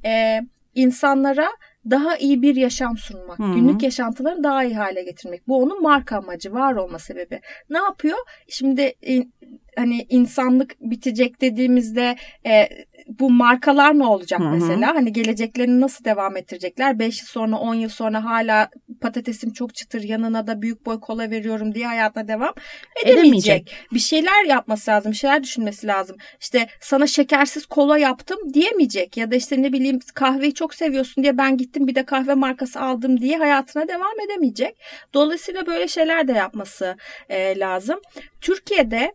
E, insanlara daha iyi bir yaşam sunmak, Hı-hı. günlük yaşantılarını daha iyi hale getirmek. Bu onun marka amacı, var olma sebebi. Ne yapıyor? Şimdi hani insanlık bitecek dediğimizde e, bu markalar ne olacak Hı-hı. mesela? Hani geleceklerini nasıl devam ettirecekler? 5 yıl sonra 10 yıl sonra hala patatesim çok çıtır yanına da büyük boy kola veriyorum diye hayatına devam edemeyecek. edemeyecek. Bir şeyler yapması lazım. Bir şeyler düşünmesi lazım. İşte sana şekersiz kola yaptım diyemeyecek. Ya da işte ne bileyim kahveyi çok seviyorsun diye ben gittim bir de kahve markası aldım diye hayatına devam edemeyecek. Dolayısıyla böyle şeyler de yapması e, lazım. Türkiye'de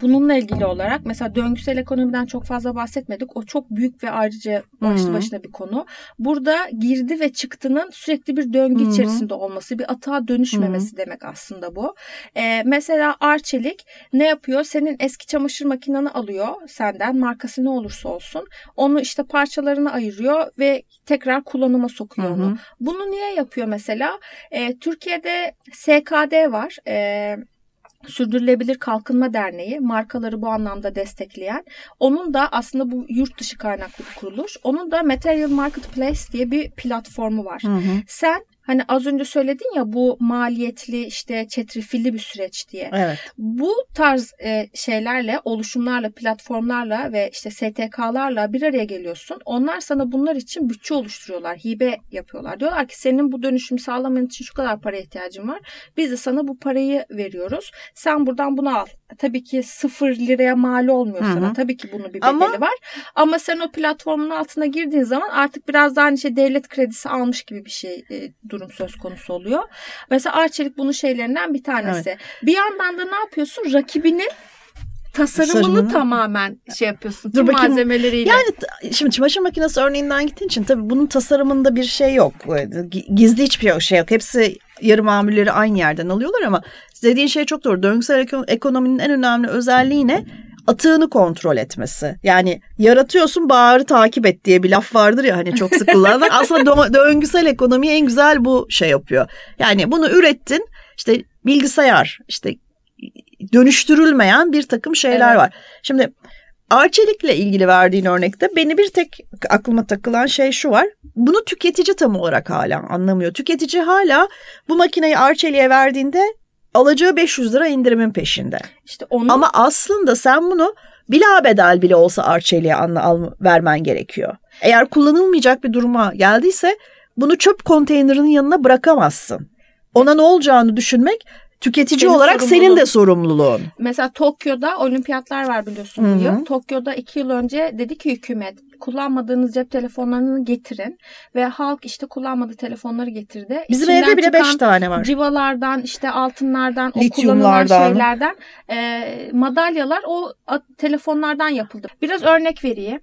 Bununla ilgili olarak mesela döngüsel ekonomiden çok fazla bahsetmedik. O çok büyük ve ayrıca başlı başına bir konu. Burada girdi ve çıktının sürekli bir döngü Hı-hı. içerisinde olması, bir atağa dönüşmemesi Hı-hı. demek aslında bu. Ee, mesela Arçelik ne yapıyor? Senin eski çamaşır makineni alıyor senden markası ne olursa olsun. Onu işte parçalarına ayırıyor ve tekrar kullanıma sokuyor Hı-hı. onu. Bunu niye yapıyor mesela? Ee, Türkiye'de SKD var. Ee, Sürdürülebilir Kalkınma Derneği markaları bu anlamda destekleyen. Onun da aslında bu yurt dışı kaynaklı bir kuruluş. Onun da Material Marketplace diye bir platformu var. Hı hı. Sen Hani az önce söyledin ya bu maliyetli işte çetrefilli bir süreç diye. Evet. Bu tarz e, şeylerle, oluşumlarla, platformlarla ve işte STK'larla bir araya geliyorsun. Onlar sana bunlar için bütçe oluşturuyorlar, hibe yapıyorlar. Diyorlar ki senin bu dönüşümü sağlaman için şu kadar para ihtiyacın var. Biz de sana bu parayı veriyoruz. Sen buradan bunu al. Tabii ki sıfır liraya mal olmuyor Hı-hı. sana. Tabii ki bunun bir bedeli Ama... var. Ama sen o platformun altına girdiğin zaman artık biraz daha hani şey devlet kredisi almış gibi bir şey e, durum söz konusu oluyor. Mesela Arçelik bunun şeylerinden bir tanesi. Evet. Bir yandan da ne yapıyorsun? Rakibinin tasarımını, tasarımını tamamen şey yapıyorsun. Dur bakayım. malzemeleriyle. Yani şimdi çamaşır makinesi örneğinden gittiğin için tabii bunun tasarımında bir şey yok. Gizli hiçbir şey yok. Hepsi yarı mamulleri aynı yerden alıyorlar ama dediğin şey çok doğru. Döngüsel ekonominin en önemli özelliği ne? Atığını kontrol etmesi. Yani yaratıyorsun bağırı takip et diye bir laf vardır ya hani çok sık kullanılan. Aslında döngüsel ekonomi en güzel bu şey yapıyor. Yani bunu ürettin işte bilgisayar işte dönüştürülmeyen bir takım şeyler evet. var. Şimdi Arçelik'le ilgili verdiğin örnekte beni bir tek aklıma takılan şey şu var. Bunu tüketici tam olarak hala anlamıyor. Tüketici hala bu makineyi Arçelik'e verdiğinde alacağı 500 lira indirimin peşinde. İşte onu... Ama aslında sen bunu bila bedel bile olsa Arçelik'e al, vermen gerekiyor. Eğer kullanılmayacak bir duruma geldiyse bunu çöp konteynerinin yanına bırakamazsın. Ona ne olacağını düşünmek tüketici senin olarak senin de sorumluluğun. Mesela Tokyo'da olimpiyatlar var biliyorsun yıl. Tokyo'da iki yıl önce dedi ki hükümet kullanmadığınız cep telefonlarını getirin ve halk işte kullanmadığı telefonları getirdi. Bizim İçinden evde bile beş tane var. Civalardan işte altınlardan o kullanılan şeylerden e, madalyalar o telefonlardan yapıldı. Biraz örnek vereyim.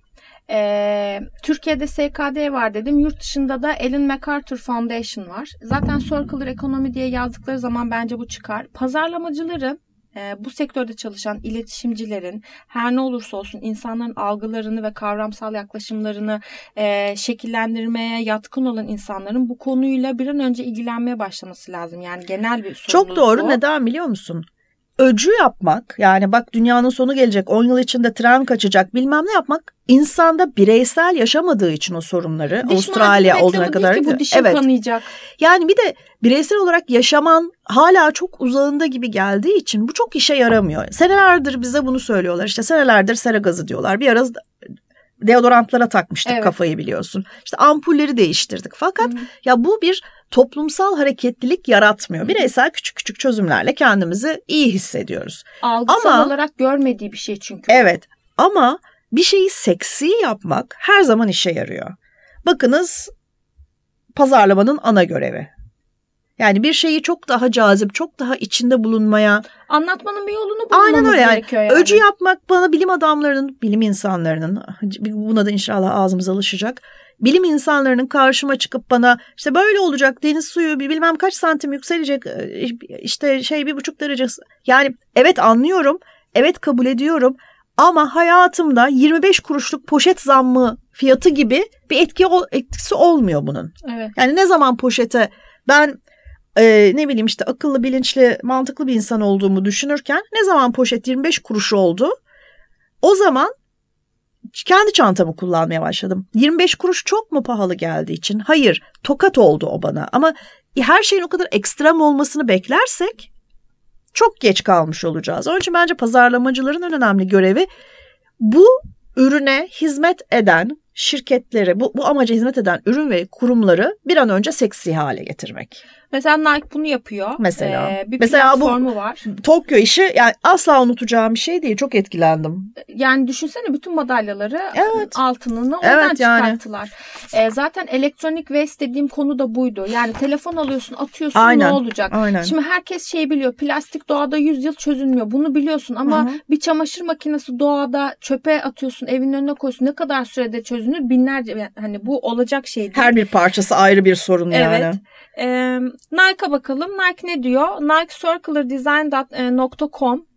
Ee, Türkiye'de SKD var dedim. Yurt dışında da Ellen MacArthur Foundation var. Zaten Circular Economy diye yazdıkları zaman bence bu çıkar. Pazarlamacıların e, bu sektörde çalışan iletişimcilerin her ne olursa olsun insanların algılarını ve kavramsal yaklaşımlarını e, şekillendirmeye yatkın olan insanların bu konuyla bir an önce ilgilenmeye başlaması lazım. Yani genel bir sorumluluk Çok doğru. Bu. Neden biliyor musun? Öcü yapmak yani bak dünyanın sonu gelecek 10 yıl içinde tren kaçacak bilmem ne yapmak insanda bireysel yaşamadığı için o sorunları Diş Avustralya olduğuna kadar ki bu dişin evet. kanayacak. Yani bir de bireysel olarak yaşaman hala çok uzağında gibi geldiği için bu çok işe yaramıyor. Senelerdir bize bunu söylüyorlar işte senelerdir sera gazı diyorlar bir ara deodorantlara takmıştık evet. kafayı biliyorsun. İşte ampulleri değiştirdik fakat Hı. ya bu bir toplumsal hareketlilik yaratmıyor. Bireysel küçük küçük çözümlerle kendimizi iyi hissediyoruz. Algısal ama, olarak görmediği bir şey çünkü. Evet ama bir şeyi seksi yapmak her zaman işe yarıyor. Bakınız pazarlamanın ana görevi. Yani bir şeyi çok daha cazip, çok daha içinde bulunmaya... Anlatmanın bir yolunu bulmamız Aynen öyle yani. gerekiyor yani. Öcü yapmak bana bilim adamlarının, bilim insanlarının, buna da inşallah ağzımız alışacak bilim insanlarının karşıma çıkıp bana işte böyle olacak deniz suyu bilmem kaç santim yükselecek e, işte şey bir buçuk derece yani evet anlıyorum evet kabul ediyorum ama hayatımda 25 kuruşluk poşet zammı fiyatı gibi bir etki etkisi olmuyor bunun. Evet. Yani ne zaman poşete ben e, ne bileyim işte akıllı, bilinçli, mantıklı bir insan olduğumu düşünürken ne zaman poşet 25 kuruş oldu? O zaman kendi çantamı kullanmaya başladım. 25 kuruş çok mu pahalı geldiği için? Hayır, tokat oldu o bana. Ama her şeyin o kadar ekstrem olmasını beklersek çok geç kalmış olacağız. Onun için bence pazarlamacıların en önemli görevi bu ürüne hizmet eden şirketleri, bu, bu amaca hizmet eden ürün ve kurumları bir an önce seksi hale getirmek. Mesela Nike bunu yapıyor. Mesela. Ee, bir Mesela bu var. Tokyo işi yani asla unutacağım bir şey değil. Çok etkilendim. Yani düşünsene bütün madalyaları evet. altınını oradan evet, yani. çıkarttılar. Ee, zaten elektronik waste dediğim konu da buydu. Yani telefon alıyorsun atıyorsun Aynen. ne olacak? Aynen. Şimdi herkes şey biliyor. Plastik doğada 100 yıl çözülmüyor. Bunu biliyorsun ama Hı-hı. bir çamaşır makinesi doğada çöpe atıyorsun evin önüne koyuyorsun. Ne kadar sürede çözünür? Binlerce hani bu olacak şey değil. Her bir parçası ayrı bir sorun evet. yani. Ee, Nike'a bakalım. Nike ne diyor? Nike circulardesign.com Nike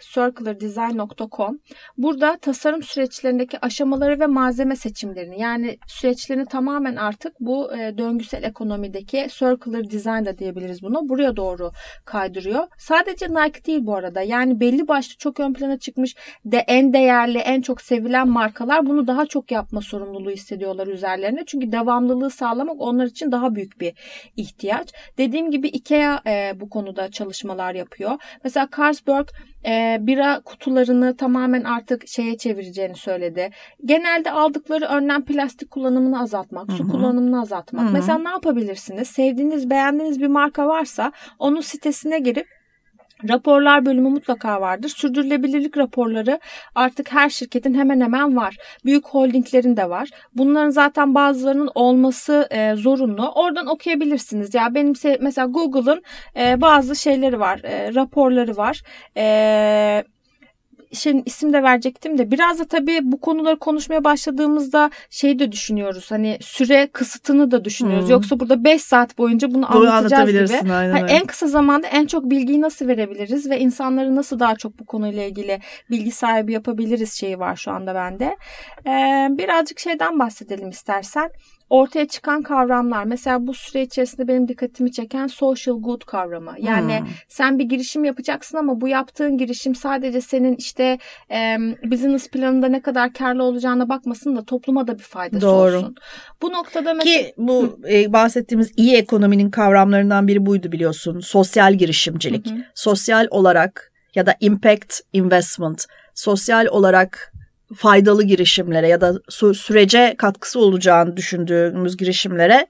circulardesign.com Burada tasarım süreçlerindeki aşamaları ve malzeme seçimlerini yani süreçlerini tamamen artık bu e, döngüsel ekonomideki circular design da diyebiliriz bunu. Buraya doğru kaydırıyor. Sadece Nike değil bu arada. Yani belli başlı çok ön plana çıkmış de en değerli, en çok sevilen markalar bunu daha çok yapma sorumluluğu hissediyorlar üzerlerine. Çünkü devamlılığı sağlamak onlar için daha büyük bir ihtiyaç. Dediğim gibi IKEA e, bu konuda çalışmalar yapıyor. Mesela Carlsberg e, bira kutularını tamamen artık şeye çevireceğini söyledi. Genelde aldıkları önlem plastik kullanımını azaltmak, Hı-hı. su kullanımını azaltmak. Hı-hı. Mesela ne yapabilirsiniz? Sevdiğiniz, beğendiğiniz bir marka varsa onun sitesine girip Raporlar bölümü mutlaka vardır. Sürdürülebilirlik raporları artık her şirketin hemen hemen var. Büyük holdinglerin de var. Bunların zaten bazılarının olması e, zorunlu. Oradan okuyabilirsiniz. Ya benim mesela Google'ın e, bazı şeyleri var, e, raporları var. E, şey isim de verecektim de biraz da tabii bu konuları konuşmaya başladığımızda şey de düşünüyoruz. Hani süre kısıtını da düşünüyoruz. Hmm. Yoksa burada 5 saat boyunca bunu Doğru anlatacağız gibi. Hani en kısa zamanda en çok bilgiyi nasıl verebiliriz ve insanları nasıl daha çok bu konuyla ilgili bilgi sahibi yapabiliriz şeyi var şu anda bende. Ee, birazcık şeyden bahsedelim istersen ortaya çıkan kavramlar. Mesela bu süre içerisinde benim dikkatimi çeken social good kavramı. Yani hmm. sen bir girişim yapacaksın ama bu yaptığın girişim sadece senin işte e, business planında ne kadar karlı olacağına bakmasın da topluma da bir faydası Doğru. olsun. Bu noktada mesela... Ki bu e, bahsettiğimiz iyi ekonominin kavramlarından biri buydu biliyorsun. Sosyal girişimcilik. Hı Sosyal olarak ya da impact investment. Sosyal olarak faydalı girişimlere ya da sürece katkısı olacağını düşündüğümüz girişimlere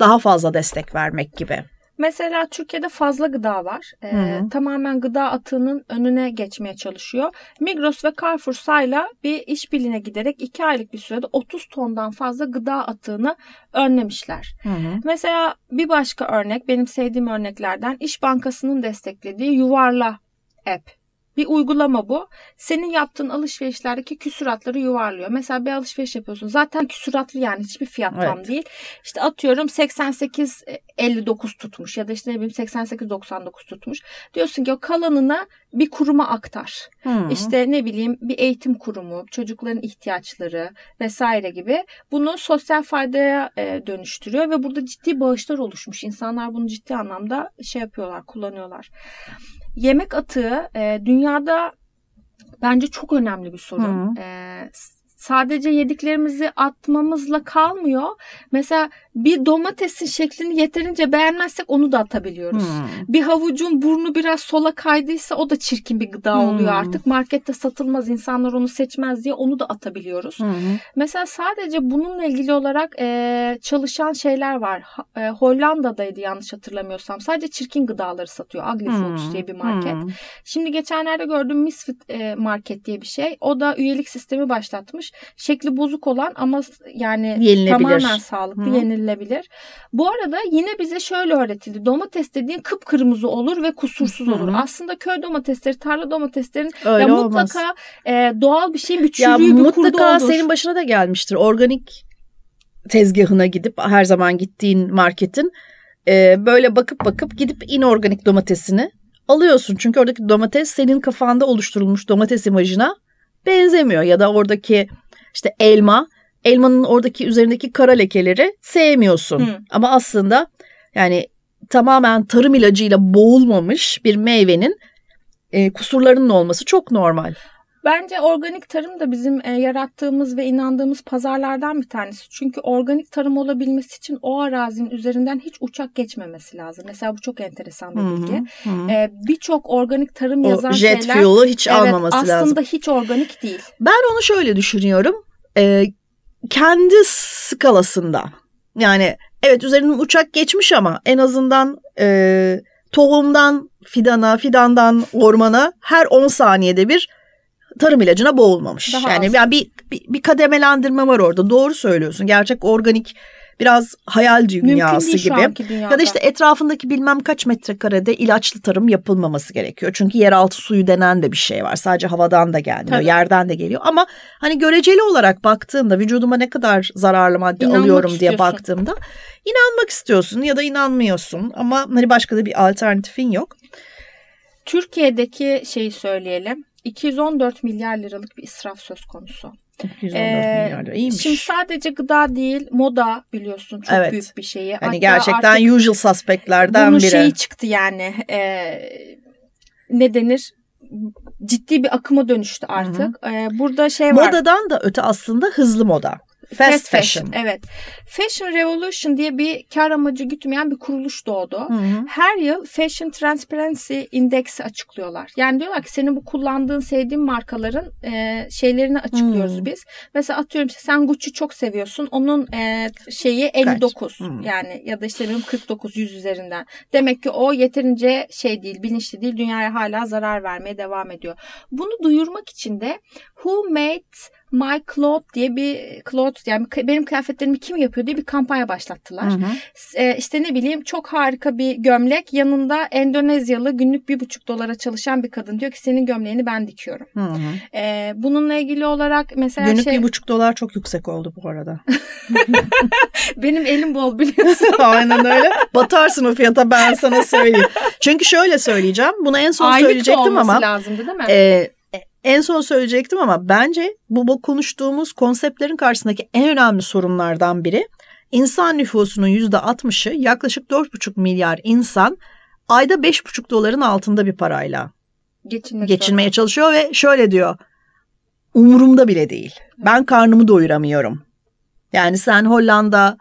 daha fazla destek vermek gibi. Mesela Türkiye'de fazla gıda var. Ee, tamamen gıda atığının önüne geçmeye çalışıyor. Migros ve Carrefour sayla bir işbirliğine giderek 2 aylık bir sürede 30 tondan fazla gıda atığını önlemişler. Hı hı. Mesela bir başka örnek benim sevdiğim örneklerden İş Bankası'nın desteklediği Yuvarla app bir uygulama bu. Senin yaptığın alışverişlerdeki küsuratları yuvarlıyor. Mesela bir alışveriş yapıyorsun. Zaten küsuratlı yani hiçbir fiyat evet. tam değil. İşte atıyorum 88.59 tutmuş ya da işte ne bileyim 88.99 tutmuş. Diyorsun ki o kalanına bir kuruma aktar. Hmm. İşte ne bileyim bir eğitim kurumu, çocukların ihtiyaçları vesaire gibi bunu sosyal faydaya e, dönüştürüyor ve burada ciddi bağışlar oluşmuş. İnsanlar bunu ciddi anlamda şey yapıyorlar, kullanıyorlar. Yemek atığı e, dünyada bence çok önemli bir sorun. Hı. E, sadece yediklerimizi atmamızla kalmıyor. Mesela bir domatesin şeklini yeterince beğenmezsek onu da atabiliyoruz. Hmm. Bir havucun burnu biraz sola kaydıysa o da çirkin bir gıda hmm. oluyor artık. Markette satılmaz insanlar onu seçmez diye onu da atabiliyoruz. Hmm. Mesela sadece bununla ilgili olarak e, çalışan şeyler var. E, Hollanda'daydı yanlış hatırlamıyorsam. Sadece çirkin gıdaları satıyor. Hmm. Foods diye bir market. Hmm. Şimdi geçenlerde gördüm Misfit e, Market diye bir şey. O da üyelik sistemi başlatmış. Şekli bozuk olan ama yani tamamen sağlıklı hmm. yenilebilir. Bu arada yine bize şöyle öğretildi. Domates dediğin kıpkırmızı olur ve kusursuz olur. Hı-hı. Aslında köy domatesleri, tarla domateslerin Öyle ya mutlaka e, doğal bir şeyin bir çürüğü ya, bir mutlaka kurdu olur. senin başına da gelmiştir. Organik tezgahına gidip her zaman gittiğin marketin e, böyle bakıp bakıp gidip inorganik domatesini alıyorsun. Çünkü oradaki domates senin kafanda oluşturulmuş domates imajına benzemiyor ya da oradaki işte elma elmanın oradaki üzerindeki kara lekeleri sevmiyorsun. Hı. Ama aslında yani tamamen tarım ilacıyla boğulmamış bir meyvenin e, kusurlarının olması çok normal. Bence organik tarım da bizim e, yarattığımız ve inandığımız pazarlardan bir tanesi. Çünkü organik tarım olabilmesi için o arazinin üzerinden hiç uçak geçmemesi lazım. Mesela bu çok enteresan bir bilgi. E, Birçok organik tarım yazan o jet şeyler fuel'u hiç evet, almaması aslında lazım. Aslında hiç organik değil. Ben onu şöyle düşünüyorum. E, kendi skalasında yani evet üzerinden uçak geçmiş ama en azından e, tohumdan fidana, fidandan ormana her 10 saniyede bir tarım ilacına boğulmamış. Daha yani, yani bir, bir, bir kademelendirme var orada. Doğru söylüyorsun. Gerçek organik biraz hayal dünyası gibi. Ya da işte etrafındaki bilmem kaç metrekarede ilaçlı tarım yapılmaması gerekiyor. Çünkü yeraltı suyu denen de bir şey var. Sadece havadan da gelmiyor, Tabii. yerden de geliyor. Ama hani göreceli olarak baktığında vücuduma ne kadar zararlı madde İnanmak alıyorum istiyorsun. diye baktığımda inanmak istiyorsun ya da inanmıyorsun ama hani başka da bir alternatifin yok. Türkiye'deki şeyi söyleyelim. 214 milyar liralık bir israf söz konusu. 214 ee, milyar lira iyiymiş. Şimdi sadece gıda değil moda biliyorsun çok evet. büyük bir şeyi. Hani Hatta gerçekten usual suspectlerden bunun biri. Bunun şeyi çıktı yani e, ne denir ciddi bir akıma dönüştü artık. Hı hı. Ee, burada şey var. Modadan da öte aslında hızlı moda. Fast, fashion. fashion. Evet. Fashion Revolution diye bir kar amacı gütmeyen bir kuruluş doğdu. Hı hı. Her yıl Fashion Transparency Index'i açıklıyorlar. Yani diyorlar ki senin bu kullandığın, sevdiğin markaların e, şeylerini açıklıyoruz hı. biz. Mesela atıyorum sen Gucci çok seviyorsun. Onun e, şeyi 59. Hı. Yani ya da işte benim 49 100 üzerinden. Demek ki o yeterince şey değil, bilinçli değil. Dünyaya hala zarar vermeye devam ediyor. Bunu duyurmak için de Who Made My Cloth diye bir cloth yani benim kıyafetlerimi kim yapıyor diye bir kampanya başlattılar. Hı hı. E, işte ne bileyim çok harika bir gömlek yanında Endonezyalı günlük bir buçuk dolara çalışan bir kadın diyor ki senin gömleğini ben dikiyorum. Hı hı. E, bununla ilgili olarak mesela günlük şey... bir buçuk dolar çok yüksek oldu bu arada. benim elim bol biliyorsun. Aynen öyle. Batarsın o fiyata ben sana söyleyeyim. Çünkü şöyle söyleyeceğim. Bunu en son Aylık söyleyecektim ama. lazımdı değil mi? E, en son söyleyecektim ama bence bu, bu konuştuğumuz konseptlerin karşısındaki en önemli sorunlardan biri insan nüfusunun %60'ı yaklaşık 4,5 milyar insan ayda 5,5 doların altında bir parayla Geçinmek geçinmeye sonra. çalışıyor ve şöyle diyor umurumda bile değil. Ben karnımı doyuramıyorum. Yani sen Hollanda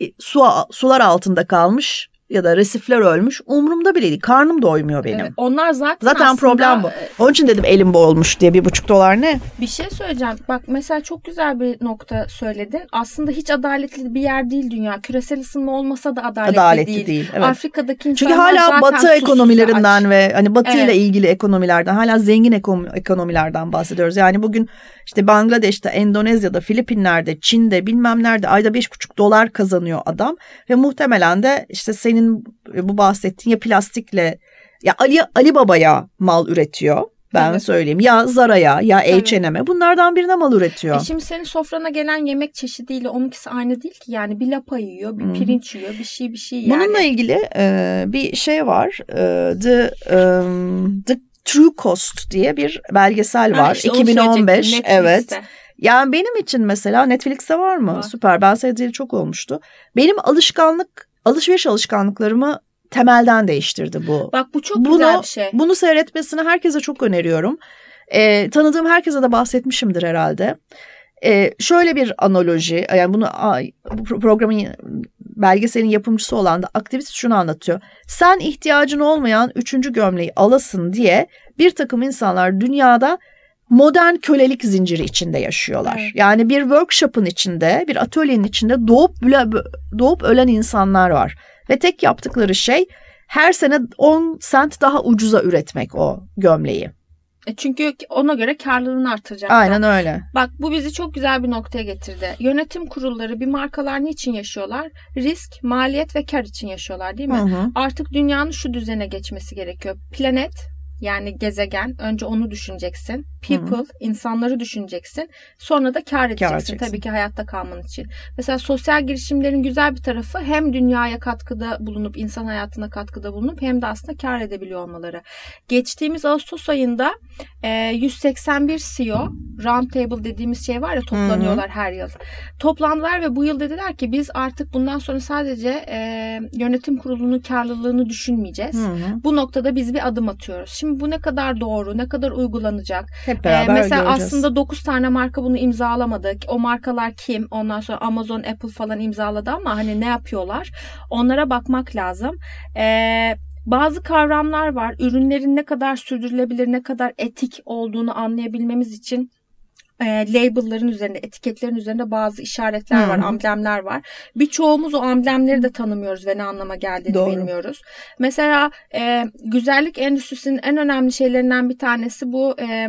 e, su, sular altında kalmış ya da resifler ölmüş umurumda bile değil. Karnım doymuyor benim. Evet, onlar zaten Zaten aslında, problem bu. Onun için dedim elim boğulmuş diye bir buçuk dolar ne? Bir şey söyleyeceğim. Bak mesela çok güzel bir nokta söyledin. Aslında hiç adaletli bir yer değil dünya. Küresel ısınma olmasa da adaletli, adaletli değil. değil evet. Afrika'daki insanlar Çünkü hala batı ekonomilerinden ve hani batı evet. ile ilgili ekonomilerden hala zengin ekonomilerden bahsediyoruz. Yani bugün işte Bangladeş'te, Endonezya'da, Filipinler'de, Çin'de bilmem nerede ayda beş buçuk dolar kazanıyor adam. Ve muhtemelen de işte senin bu bahsettiğin ya plastikle ya Ali, Ali Baba'ya mal üretiyor. Ben evet. söyleyeyim ya Zara'ya ya H&M'e bunlardan birine mal üretiyor. E şimdi senin sofrana gelen yemek çeşidiyle onunkisi aynı değil ki. Yani bir lapa yiyor, bir hmm. pirinç yiyor, bir şey bir şey yani. Bununla ilgili e, bir şey var. E, the, um, the True Cost diye bir belgesel var. Ha, işte 2015 evet. Yani benim için mesela Netflix'te var mı? Var. Süper. Ben seyredeli çok olmuştu. Benim alışkanlık, alışveriş alışkanlıklarımı temelden değiştirdi bu. Bak bu çok bunu, güzel bir şey. Bunu seyretmesini herkese çok öneriyorum. Ee, tanıdığım herkese de bahsetmişimdir herhalde. Ee, şöyle bir analoji, yani bunu bu programın belgeselin yapımcısı olan da aktivist şunu anlatıyor. Sen ihtiyacın olmayan üçüncü gömleği alasın diye bir takım insanlar dünyada modern kölelik zinciri içinde yaşıyorlar. Evet. Yani bir workshop'ın içinde, bir atölyenin içinde doğup doğup ölen insanlar var. Ve tek yaptıkları şey her sene 10 sent daha ucuza üretmek o gömleği. E, çünkü ona göre karlılığını artıracak. Aynen öyle. Bak bu bizi çok güzel bir noktaya getirdi. Yönetim kurulları bir markalar niçin yaşıyorlar? Risk, maliyet ve kar için yaşıyorlar değil mi? Hı hı. Artık dünyanın şu düzene geçmesi gerekiyor. Planet yani gezegen önce onu düşüneceksin. People Hı-hı. insanları düşüneceksin. Sonra da kar edeceksin, kar edeceksin tabii ki hayatta kalman için. Mesela sosyal girişimlerin güzel bir tarafı hem dünyaya katkıda bulunup insan hayatına katkıda bulunup hem de aslında kar edebiliyor olmaları. Geçtiğimiz Ağustos ayında e, 181 CEO roundtable dediğimiz şey var ya toplanıyorlar Hı-hı. her yıl. Toplandılar ve bu yıl dediler ki biz artık bundan sonra sadece e, yönetim kurulunun karlılığını düşünmeyeceğiz. Hı-hı. Bu noktada biz bir adım atıyoruz. Şimdi bu ne kadar doğru, ne kadar uygulanacak? Hep ee, beraber ee, Mesela göreceğiz. aslında 9 tane marka bunu imzalamadı. O markalar kim? Ondan sonra Amazon, Apple falan imzaladı ama hani ne yapıyorlar? Onlara bakmak lazım. Ee, bazı kavramlar var. Ürünlerin ne kadar sürdürülebilir, ne kadar etik olduğunu anlayabilmemiz için e, label'ların üzerinde, etiketlerin üzerinde bazı işaretler Hı-hı. var, amblemler var. Birçoğumuz o amblemleri de tanımıyoruz ve ne anlama geldiğini Doğru. bilmiyoruz. Mesela e, güzellik endüstrisinin en önemli şeylerinden bir tanesi bu e,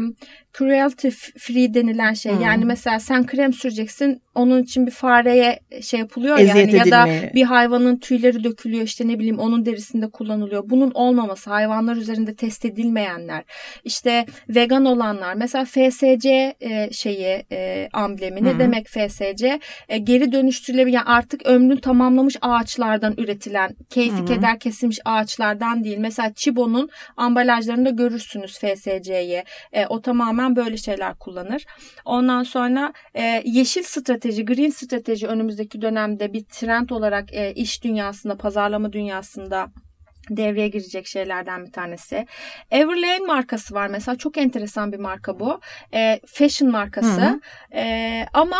cruelty free denilen şey. Hmm. Yani mesela sen krem süreceksin onun için bir fareye şey yapılıyor Eziyet yani ya da bir hayvanın tüyleri dökülüyor işte ne bileyim onun derisinde kullanılıyor. Bunun olmaması hayvanlar üzerinde test edilmeyenler işte vegan olanlar mesela FSC e, şeyi e, amblemi ne hmm. demek FSC e, geri dönüştürülebilen yani artık ömrünü tamamlamış ağaçlardan üretilen keyfi hmm. keder kesilmiş ağaçlardan değil. Mesela Chibo'nun ambalajlarında görürsünüz FSC'yi e, o tamamen tamamen böyle şeyler kullanır. Ondan sonra e, yeşil strateji, green strateji önümüzdeki dönemde bir trend olarak e, iş dünyasında, pazarlama dünyasında devreye girecek şeylerden bir tanesi. Everlane markası var mesela çok enteresan bir marka bu. E, fashion markası. Hı hı. E, ama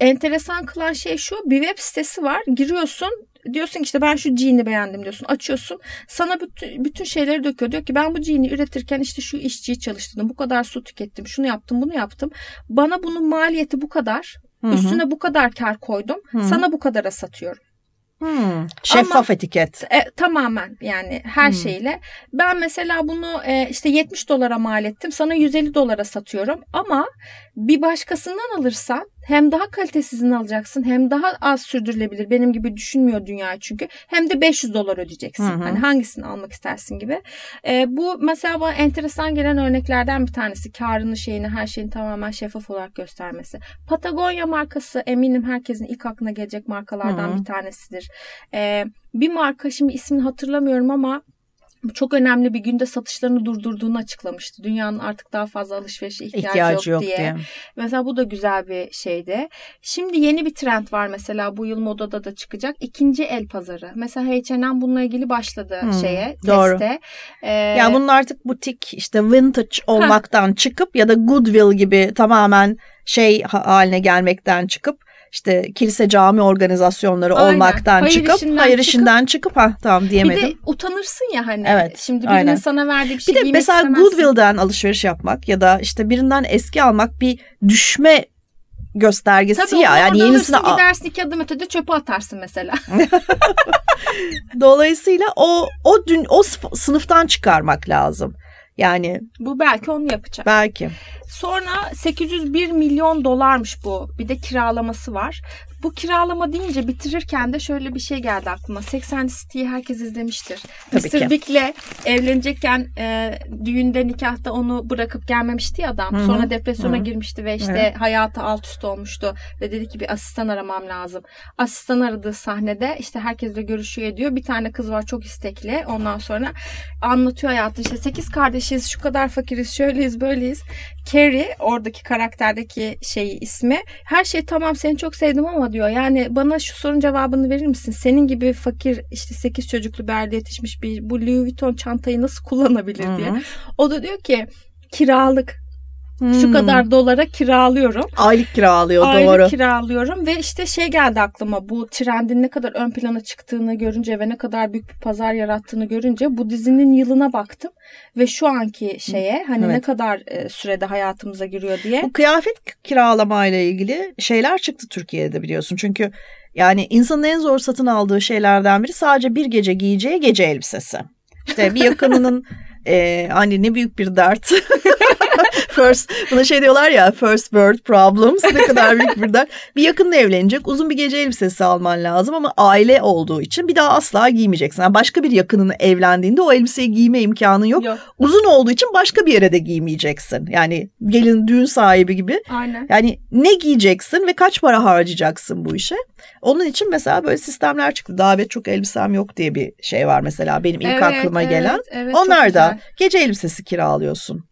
enteresan kılan şey şu bir web sitesi var giriyorsun diyorsun ki işte ben şu jean'i beğendim diyorsun. Açıyorsun. Sana bütün, bütün şeyleri döküyor. Diyor ki ben bu jean'i üretirken işte şu işçiyi çalıştırdım. Bu kadar su tükettim. Şunu yaptım bunu yaptım. Bana bunun maliyeti bu kadar. Hı-hı. Üstüne bu kadar kar koydum. Hı-hı. Sana bu kadara satıyorum. Hmm, şeffaf Ama, etiket. E, tamamen yani her hmm. şeyle. Ben mesela bunu e, işte 70 dolara mal ettim. Sana 150 dolara satıyorum. Ama bir başkasından alırsan hem daha kalitesizini alacaksın hem daha az sürdürülebilir. Benim gibi düşünmüyor dünya çünkü. Hem de 500 dolar ödeyeceksin. Hı hı. Hani hangisini almak istersin gibi. E, bu mesela bana enteresan gelen örneklerden bir tanesi. Karını şeyini her şeyini tamamen şeffaf olarak göstermesi. Patagonya markası eminim herkesin ilk aklına gelecek markalardan hı hı. bir tanesidir. E, bir marka şimdi ismini hatırlamıyorum ama çok önemli bir günde satışlarını durdurduğunu açıklamıştı. Dünyanın artık daha fazla alışverişe ihtiyacı, ihtiyacı yok, yok diye. diye. Mesela bu da güzel bir şeydi. Şimdi yeni bir trend var mesela bu yıl modada da çıkacak. İkinci el pazarı. Mesela H&M bununla ilgili başladı hmm, şeye, doğru. teste. Ee, yani bunun artık butik işte vintage olmaktan ha. çıkıp ya da Goodwill gibi tamamen şey haline gelmekten çıkıp işte kilise cami organizasyonları Aynen. olmaktan hayır çıkıp işinden hayır işinden çıkıp, çıkıp ha tamam diyemedim. Bir de utanırsın ya hani. Evet. Şimdi birinin aynen. sana verdiği bir şey Bir de mesela istemezsin. Goodwill'den alışveriş yapmak ya da işte birinden eski almak bir düşme göstergesi Tabii ya. Yani yenisini alırsın, gidersin iki adım ötede çöpe atarsın mesela. Dolayısıyla o o dün o sınıftan çıkarmak lazım. Yani bu belki onu yapacak. Belki. Sonra 801 milyon dolarmış bu. Bir de kiralaması var. Bu kiralama deyince bitirirken de şöyle bir şey geldi aklıma. 80 City'yi herkes izlemiştir. Tabii Mr. Ki. Big'le evlenecekken e, düğünde nikahta onu bırakıp gelmemişti ya adam. Hı-hı. Sonra depresyona Hı-hı. girmişti ve işte evet. hayatı alt üst olmuştu. Ve dedi ki bir asistan aramam lazım. Asistan aradığı sahnede işte herkesle görüşüyor ediyor. Bir tane kız var çok istekli. Ondan sonra anlatıyor hayatını. İşte 8 kardeşiz, şu kadar fakiriz, şöyleyiz, böyleyiz. Carrie oradaki karakterdeki şeyi ismi. Her şey tamam seni çok sevdim ama diyor. Yani bana şu sorun cevabını verir misin? Senin gibi fakir işte 8 çocuklu bir aile yetişmiş bir bu Louis Vuitton çantayı nasıl kullanabilir diye. Hı-hı. O da diyor ki kiralık Hmm. Şu kadar dolara kiralıyorum. Aylık kiralıyor Aylık doğru. Aylık kiralıyorum ve işte şey geldi aklıma bu trendin ne kadar ön plana çıktığını görünce ve ne kadar büyük bir pazar yarattığını görünce bu dizinin yılına baktım ve şu anki şeye hani evet. ne kadar e, sürede hayatımıza giriyor diye. Bu kıyafet kiralama ile ilgili şeyler çıktı Türkiye'de biliyorsun. Çünkü yani insanın en zor satın aldığı şeylerden biri sadece bir gece giyeceği gece elbisesi. İşte bir yakınının e, hani ne büyük bir dert. first buna şey diyorlar ya first world problems ne kadar büyük bir dert. Bir yakınla evlenecek uzun bir gece elbisesi alman lazım ama aile olduğu için bir daha asla giymeyeceksin. Yani başka bir yakının evlendiğinde o elbiseyi giyme imkanın yok. yok. Uzun olduğu için başka bir yere de giymeyeceksin. Yani gelin düğün sahibi gibi. Aynen. Yani ne giyeceksin ve kaç para harcayacaksın bu işe? Onun için mesela böyle sistemler çıktı. Davet çok elbisem yok diye bir şey var mesela benim ilk evet, aklıma evet, gelen. Evet, Onlar da gece elbisesi kiralıyorsun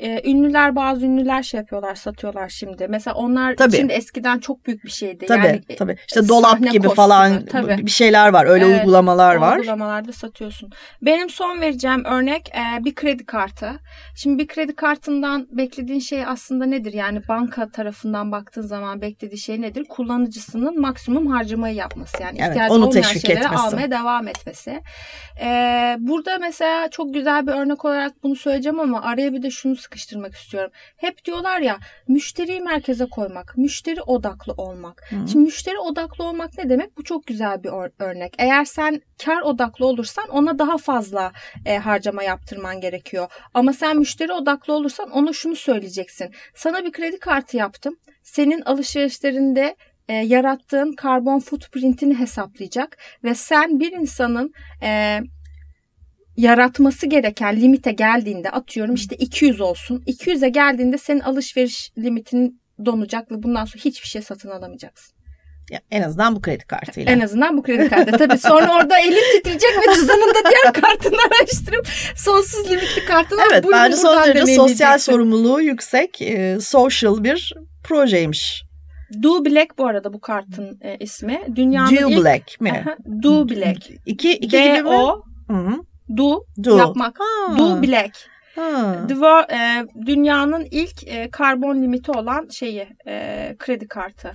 e, ünlüler bazı ünlüler şey yapıyorlar satıyorlar şimdi. Mesela onlar tabii. şimdi eskiden çok büyük bir şeydi. Tabii yani, e, tabii. İşte dolap gibi kostümü, falan tabii. bir şeyler var. Öyle evet, uygulamalar var. Uygulamalarda satıyorsun. Benim son vereceğim örnek e, bir kredi kartı. Şimdi bir kredi kartından beklediğin şey aslında nedir? Yani banka tarafından baktığın zaman beklediği şey nedir? Kullanıcısının maksimum harcamayı yapması. Yani evet, ihtiyacı olmayan şeyleri etmesi. almaya devam etmesi. E, burada mesela çok güzel bir örnek olarak bunu söyleyeceğim ama araya bir de şunu sıkıştırmak istiyorum. Hep diyorlar ya müşteriyi merkeze koymak, müşteri odaklı olmak. Hı. Şimdi müşteri odaklı olmak ne demek? Bu çok güzel bir örnek. Eğer sen kar odaklı olursan ona daha fazla e, harcama yaptırman gerekiyor. Ama sen müşteri odaklı olursan ona şunu söyleyeceksin. Sana bir kredi kartı yaptım. Senin alışverişlerinde e, yarattığın karbon footprintini hesaplayacak ve sen bir insanın e, yaratması gereken limite geldiğinde atıyorum işte 200 olsun. 200'e geldiğinde senin alışveriş limitin donacak ve bundan sonra hiçbir şey satın alamayacaksın. Ya en azından bu kredi kartıyla. En azından bu kredi kartı. Tabii sonra orada elin titreyecek ve cüzdanında diğer kartını araştırıp sonsuz limitli kartını Evet bence son derece sosyal sorumluluğu yüksek, e, social bir projeymiş. Do Black bu arada bu kartın e, ismi. Dünyanın Do ilk... Black mi? Do Black. İki, iki D gibi mi? Hı-hı. Do, do. yapmak. Ha. Do black. Ha. The, e, dünyanın ilk e, karbon limiti olan şeyi e, kredi kartı.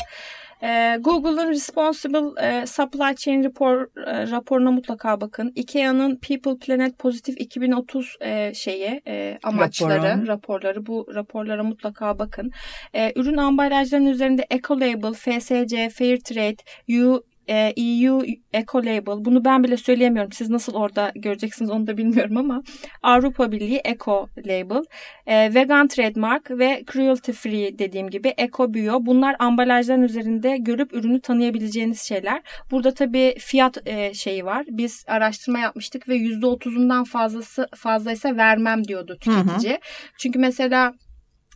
E, Google'ın Responsible e, Supply Chain Report, e, raporuna mutlaka bakın. IKEA'nın People Planet Positive 2030 e, şeyi e, amaçları, Raporu. raporları bu raporlara mutlaka bakın. E, ürün ambalajlarının üzerinde Ecolabel, FSC, Fairtrade, U e, EU Eco Label. Bunu ben bile söyleyemiyorum. Siz nasıl orada göreceksiniz onu da bilmiyorum ama Avrupa Birliği Eco Label, e, Vegan Trademark ve Cruelty Free dediğim gibi Eco Bio. Bunlar ambalajların üzerinde görüp ürünü tanıyabileceğiniz şeyler. Burada tabii fiyat e, şeyi var. Biz araştırma yapmıştık ve %30'undan fazlası fazlaysa vermem diyordu tüketici. Hı hı. Çünkü mesela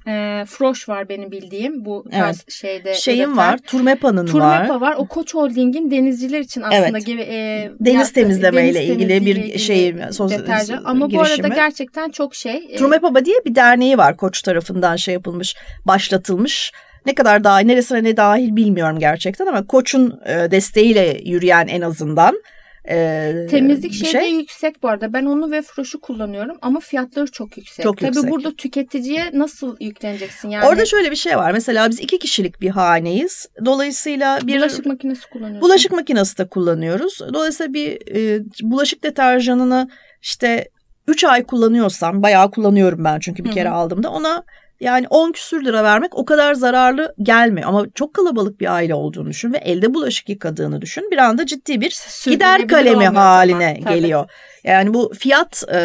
e, Froş var benim bildiğim bu tarz evet. şeyde. Şeyin üreten. var, Turmepa'nın Turmepa var. Turmepa var. O Koç Holding'in denizciler için aslında evet. gibi e, deniz temizleme ile ilgili bir ilgili şey deterjan. Ama girişimi. bu arada gerçekten çok şey. E, Turmepa diye bir derneği var Koç tarafından şey yapılmış, başlatılmış. Ne kadar dahil, neresine ne dahil bilmiyorum gerçekten ama Koç'un e, desteğiyle yürüyen en azından e, Temizlik şeyi şey. yüksek bu arada. Ben onu ve Froş'u kullanıyorum ama fiyatları çok yüksek. Çok Tabii yüksek. burada tüketiciye nasıl yükleneceksin? Yani... Orada şöyle bir şey var. Mesela biz iki kişilik bir haneyiz. Dolayısıyla bir... Bulaşık makinesi kullanıyoruz. Bulaşık makinesi de kullanıyoruz. Dolayısıyla bir e, bulaşık deterjanını işte 3 ay kullanıyorsam bayağı kullanıyorum ben çünkü bir Hı-hı. kere aldığımda ona yani 10 küsür lira vermek o kadar zararlı gelmiyor. Ama çok kalabalık bir aile olduğunu düşün ve elde bulaşık yıkadığını düşün. Bir anda ciddi bir gider kalemi haline zaman, geliyor. Yani bu fiyat e,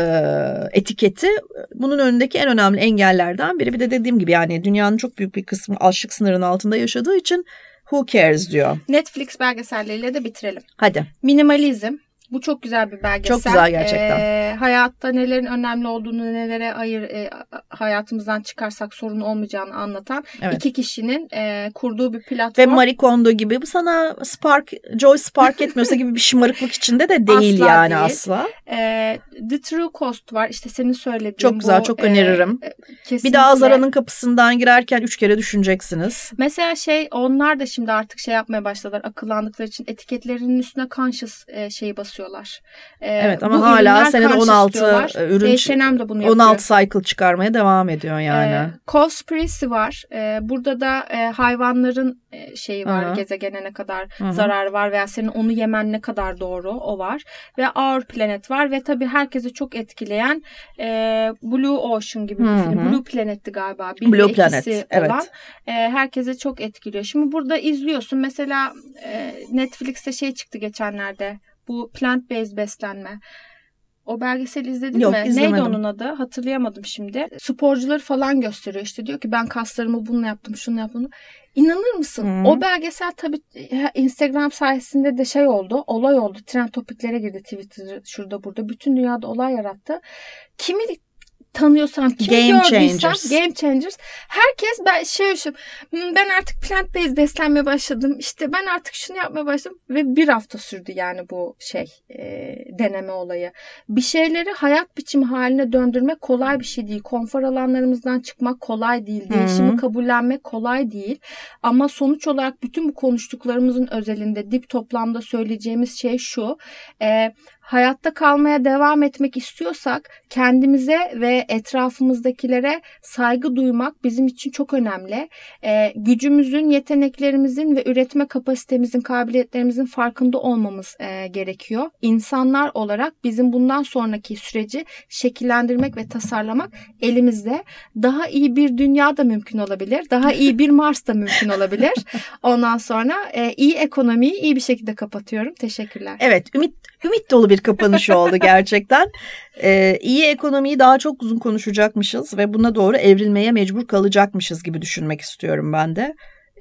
etiketi bunun önündeki en önemli engellerden biri. Bir de dediğim gibi yani dünyanın çok büyük bir kısmı açlık sınırının altında yaşadığı için who cares diyor. Netflix belgeselleriyle de bitirelim. Hadi. Minimalizm, bu çok güzel bir belgesel. Çok güzel gerçekten. Ee, hayatta nelerin önemli olduğunu, nelere ayır e, hayatımızdan çıkarsak sorun olmayacağını anlatan evet. iki kişinin e, kurduğu bir platform. Ve Marie Kondo gibi bu sana Spark, Joy Spark etmiyorsa gibi bir şımarıklık içinde de değil asla yani değil. asla. E, The True Cost var. İşte senin söylediğin Çok güzel, bu, çok öneririm. E, bir daha Zara'nın kapısından girerken üç kere düşüneceksiniz. Mesela şey onlar da şimdi artık şey yapmaya başladılar. Akıllandıkları için etiketlerinin üstüne conscious e, şeyi basıyor basıyorlar. Ee, evet ama hala senede 16 ürün H&M de bunu yapıyor. 16 cycle çıkarmaya devam ediyor yani. Ee, Cospressy var. Ee, burada da e, hayvanların e, şeyi var Hı-hı. gezegene ne kadar Hı-hı. zararı var veya senin onu yemen ne kadar doğru o var. Ve Our Planet var ve tabii herkesi çok etkileyen e, Blue Ocean gibi bir film. Blue Planet'ti galiba. Bir Blue Planet olan, evet. E, herkese çok etkiliyor. Şimdi burada izliyorsun mesela e, Netflix'te şey çıktı geçenlerde bu plant based beslenme. O belgeseli izledin Yok, mi? Izlemedim. Neydi onun adı? Hatırlayamadım şimdi. Sporcuları falan gösteriyor işte diyor ki ben kaslarımı bununla yaptım, şunu yaptım. İnanır mısın? Hmm. O belgesel tabii Instagram sayesinde de şey oldu, olay oldu. Trend topiklere girdi Twitter şurada burada. Bütün dünyada olay yarattı. Kimi tanıyorsam, kim game gördüysem changers. game changers. Herkes ben şey şu hmm, ben artık plant based beslenmeye başladım. İşte ben artık şunu yapmaya başladım ve bir hafta sürdü yani bu şey e, deneme olayı. Bir şeyleri hayat biçimi haline döndürmek kolay bir şey değil. Konfor alanlarımızdan çıkmak kolay değil. Değişimi Hı-hı. kabullenmek kolay değil. Ama sonuç olarak bütün bu konuştuklarımızın özelinde dip toplamda söyleyeceğimiz şey şu. E, hayatta kalmaya devam etmek istiyorsak kendimize ve etrafımızdakilere saygı duymak bizim için çok önemli. E, gücümüzün, yeteneklerimizin ve üretme kapasitemizin, kabiliyetlerimizin farkında olmamız e, gerekiyor. İnsanlar olarak bizim bundan sonraki süreci şekillendirmek ve tasarlamak elimizde. Daha iyi bir dünya da mümkün olabilir. Daha iyi bir Mars da mümkün olabilir. Ondan sonra e, iyi ekonomiyi iyi bir şekilde kapatıyorum. Teşekkürler. Evet, ümit ümit dolu bir kapanış oldu gerçekten. Ee, iyi ekonomiyi daha çok uzun konuşacakmışız ve buna doğru evrilmeye mecbur kalacakmışız gibi düşünmek istiyorum ben de.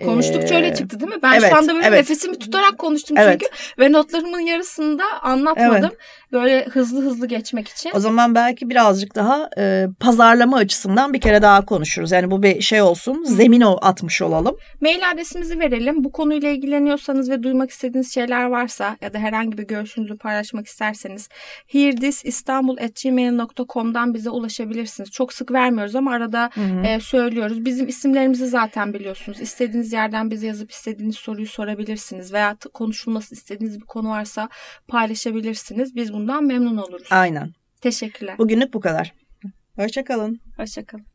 Konuştukça ee, öyle çıktı değil mi? Ben evet, şu anda böyle evet. nefesimi tutarak konuştum evet. çünkü ve notlarımın yarısında anlatmadım. Evet. Böyle hızlı hızlı geçmek için. O zaman belki birazcık daha e, pazarlama açısından bir kere daha konuşuruz. Yani bu bir şey olsun, zemin o atmış olalım. Mail adresimizi verelim. Bu konuyla ilgileniyorsanız ve duymak istediğiniz şeyler varsa ya da herhangi bir görüşünüzü paylaşmak isterseniz hearthisistanbul.gmail.com'dan bize ulaşabilirsiniz. Çok sık vermiyoruz ama arada e, söylüyoruz. Bizim isimlerimizi zaten biliyorsunuz. İstediğiniz yerden bize yazıp istediğiniz soruyu sorabilirsiniz veya konuşulması istediğiniz bir konu varsa paylaşabilirsiniz. Biz bundan memnun oluruz. Aynen. Teşekkürler. Bugünlük bu kadar. Hoşçakalın. Hoşçakalın.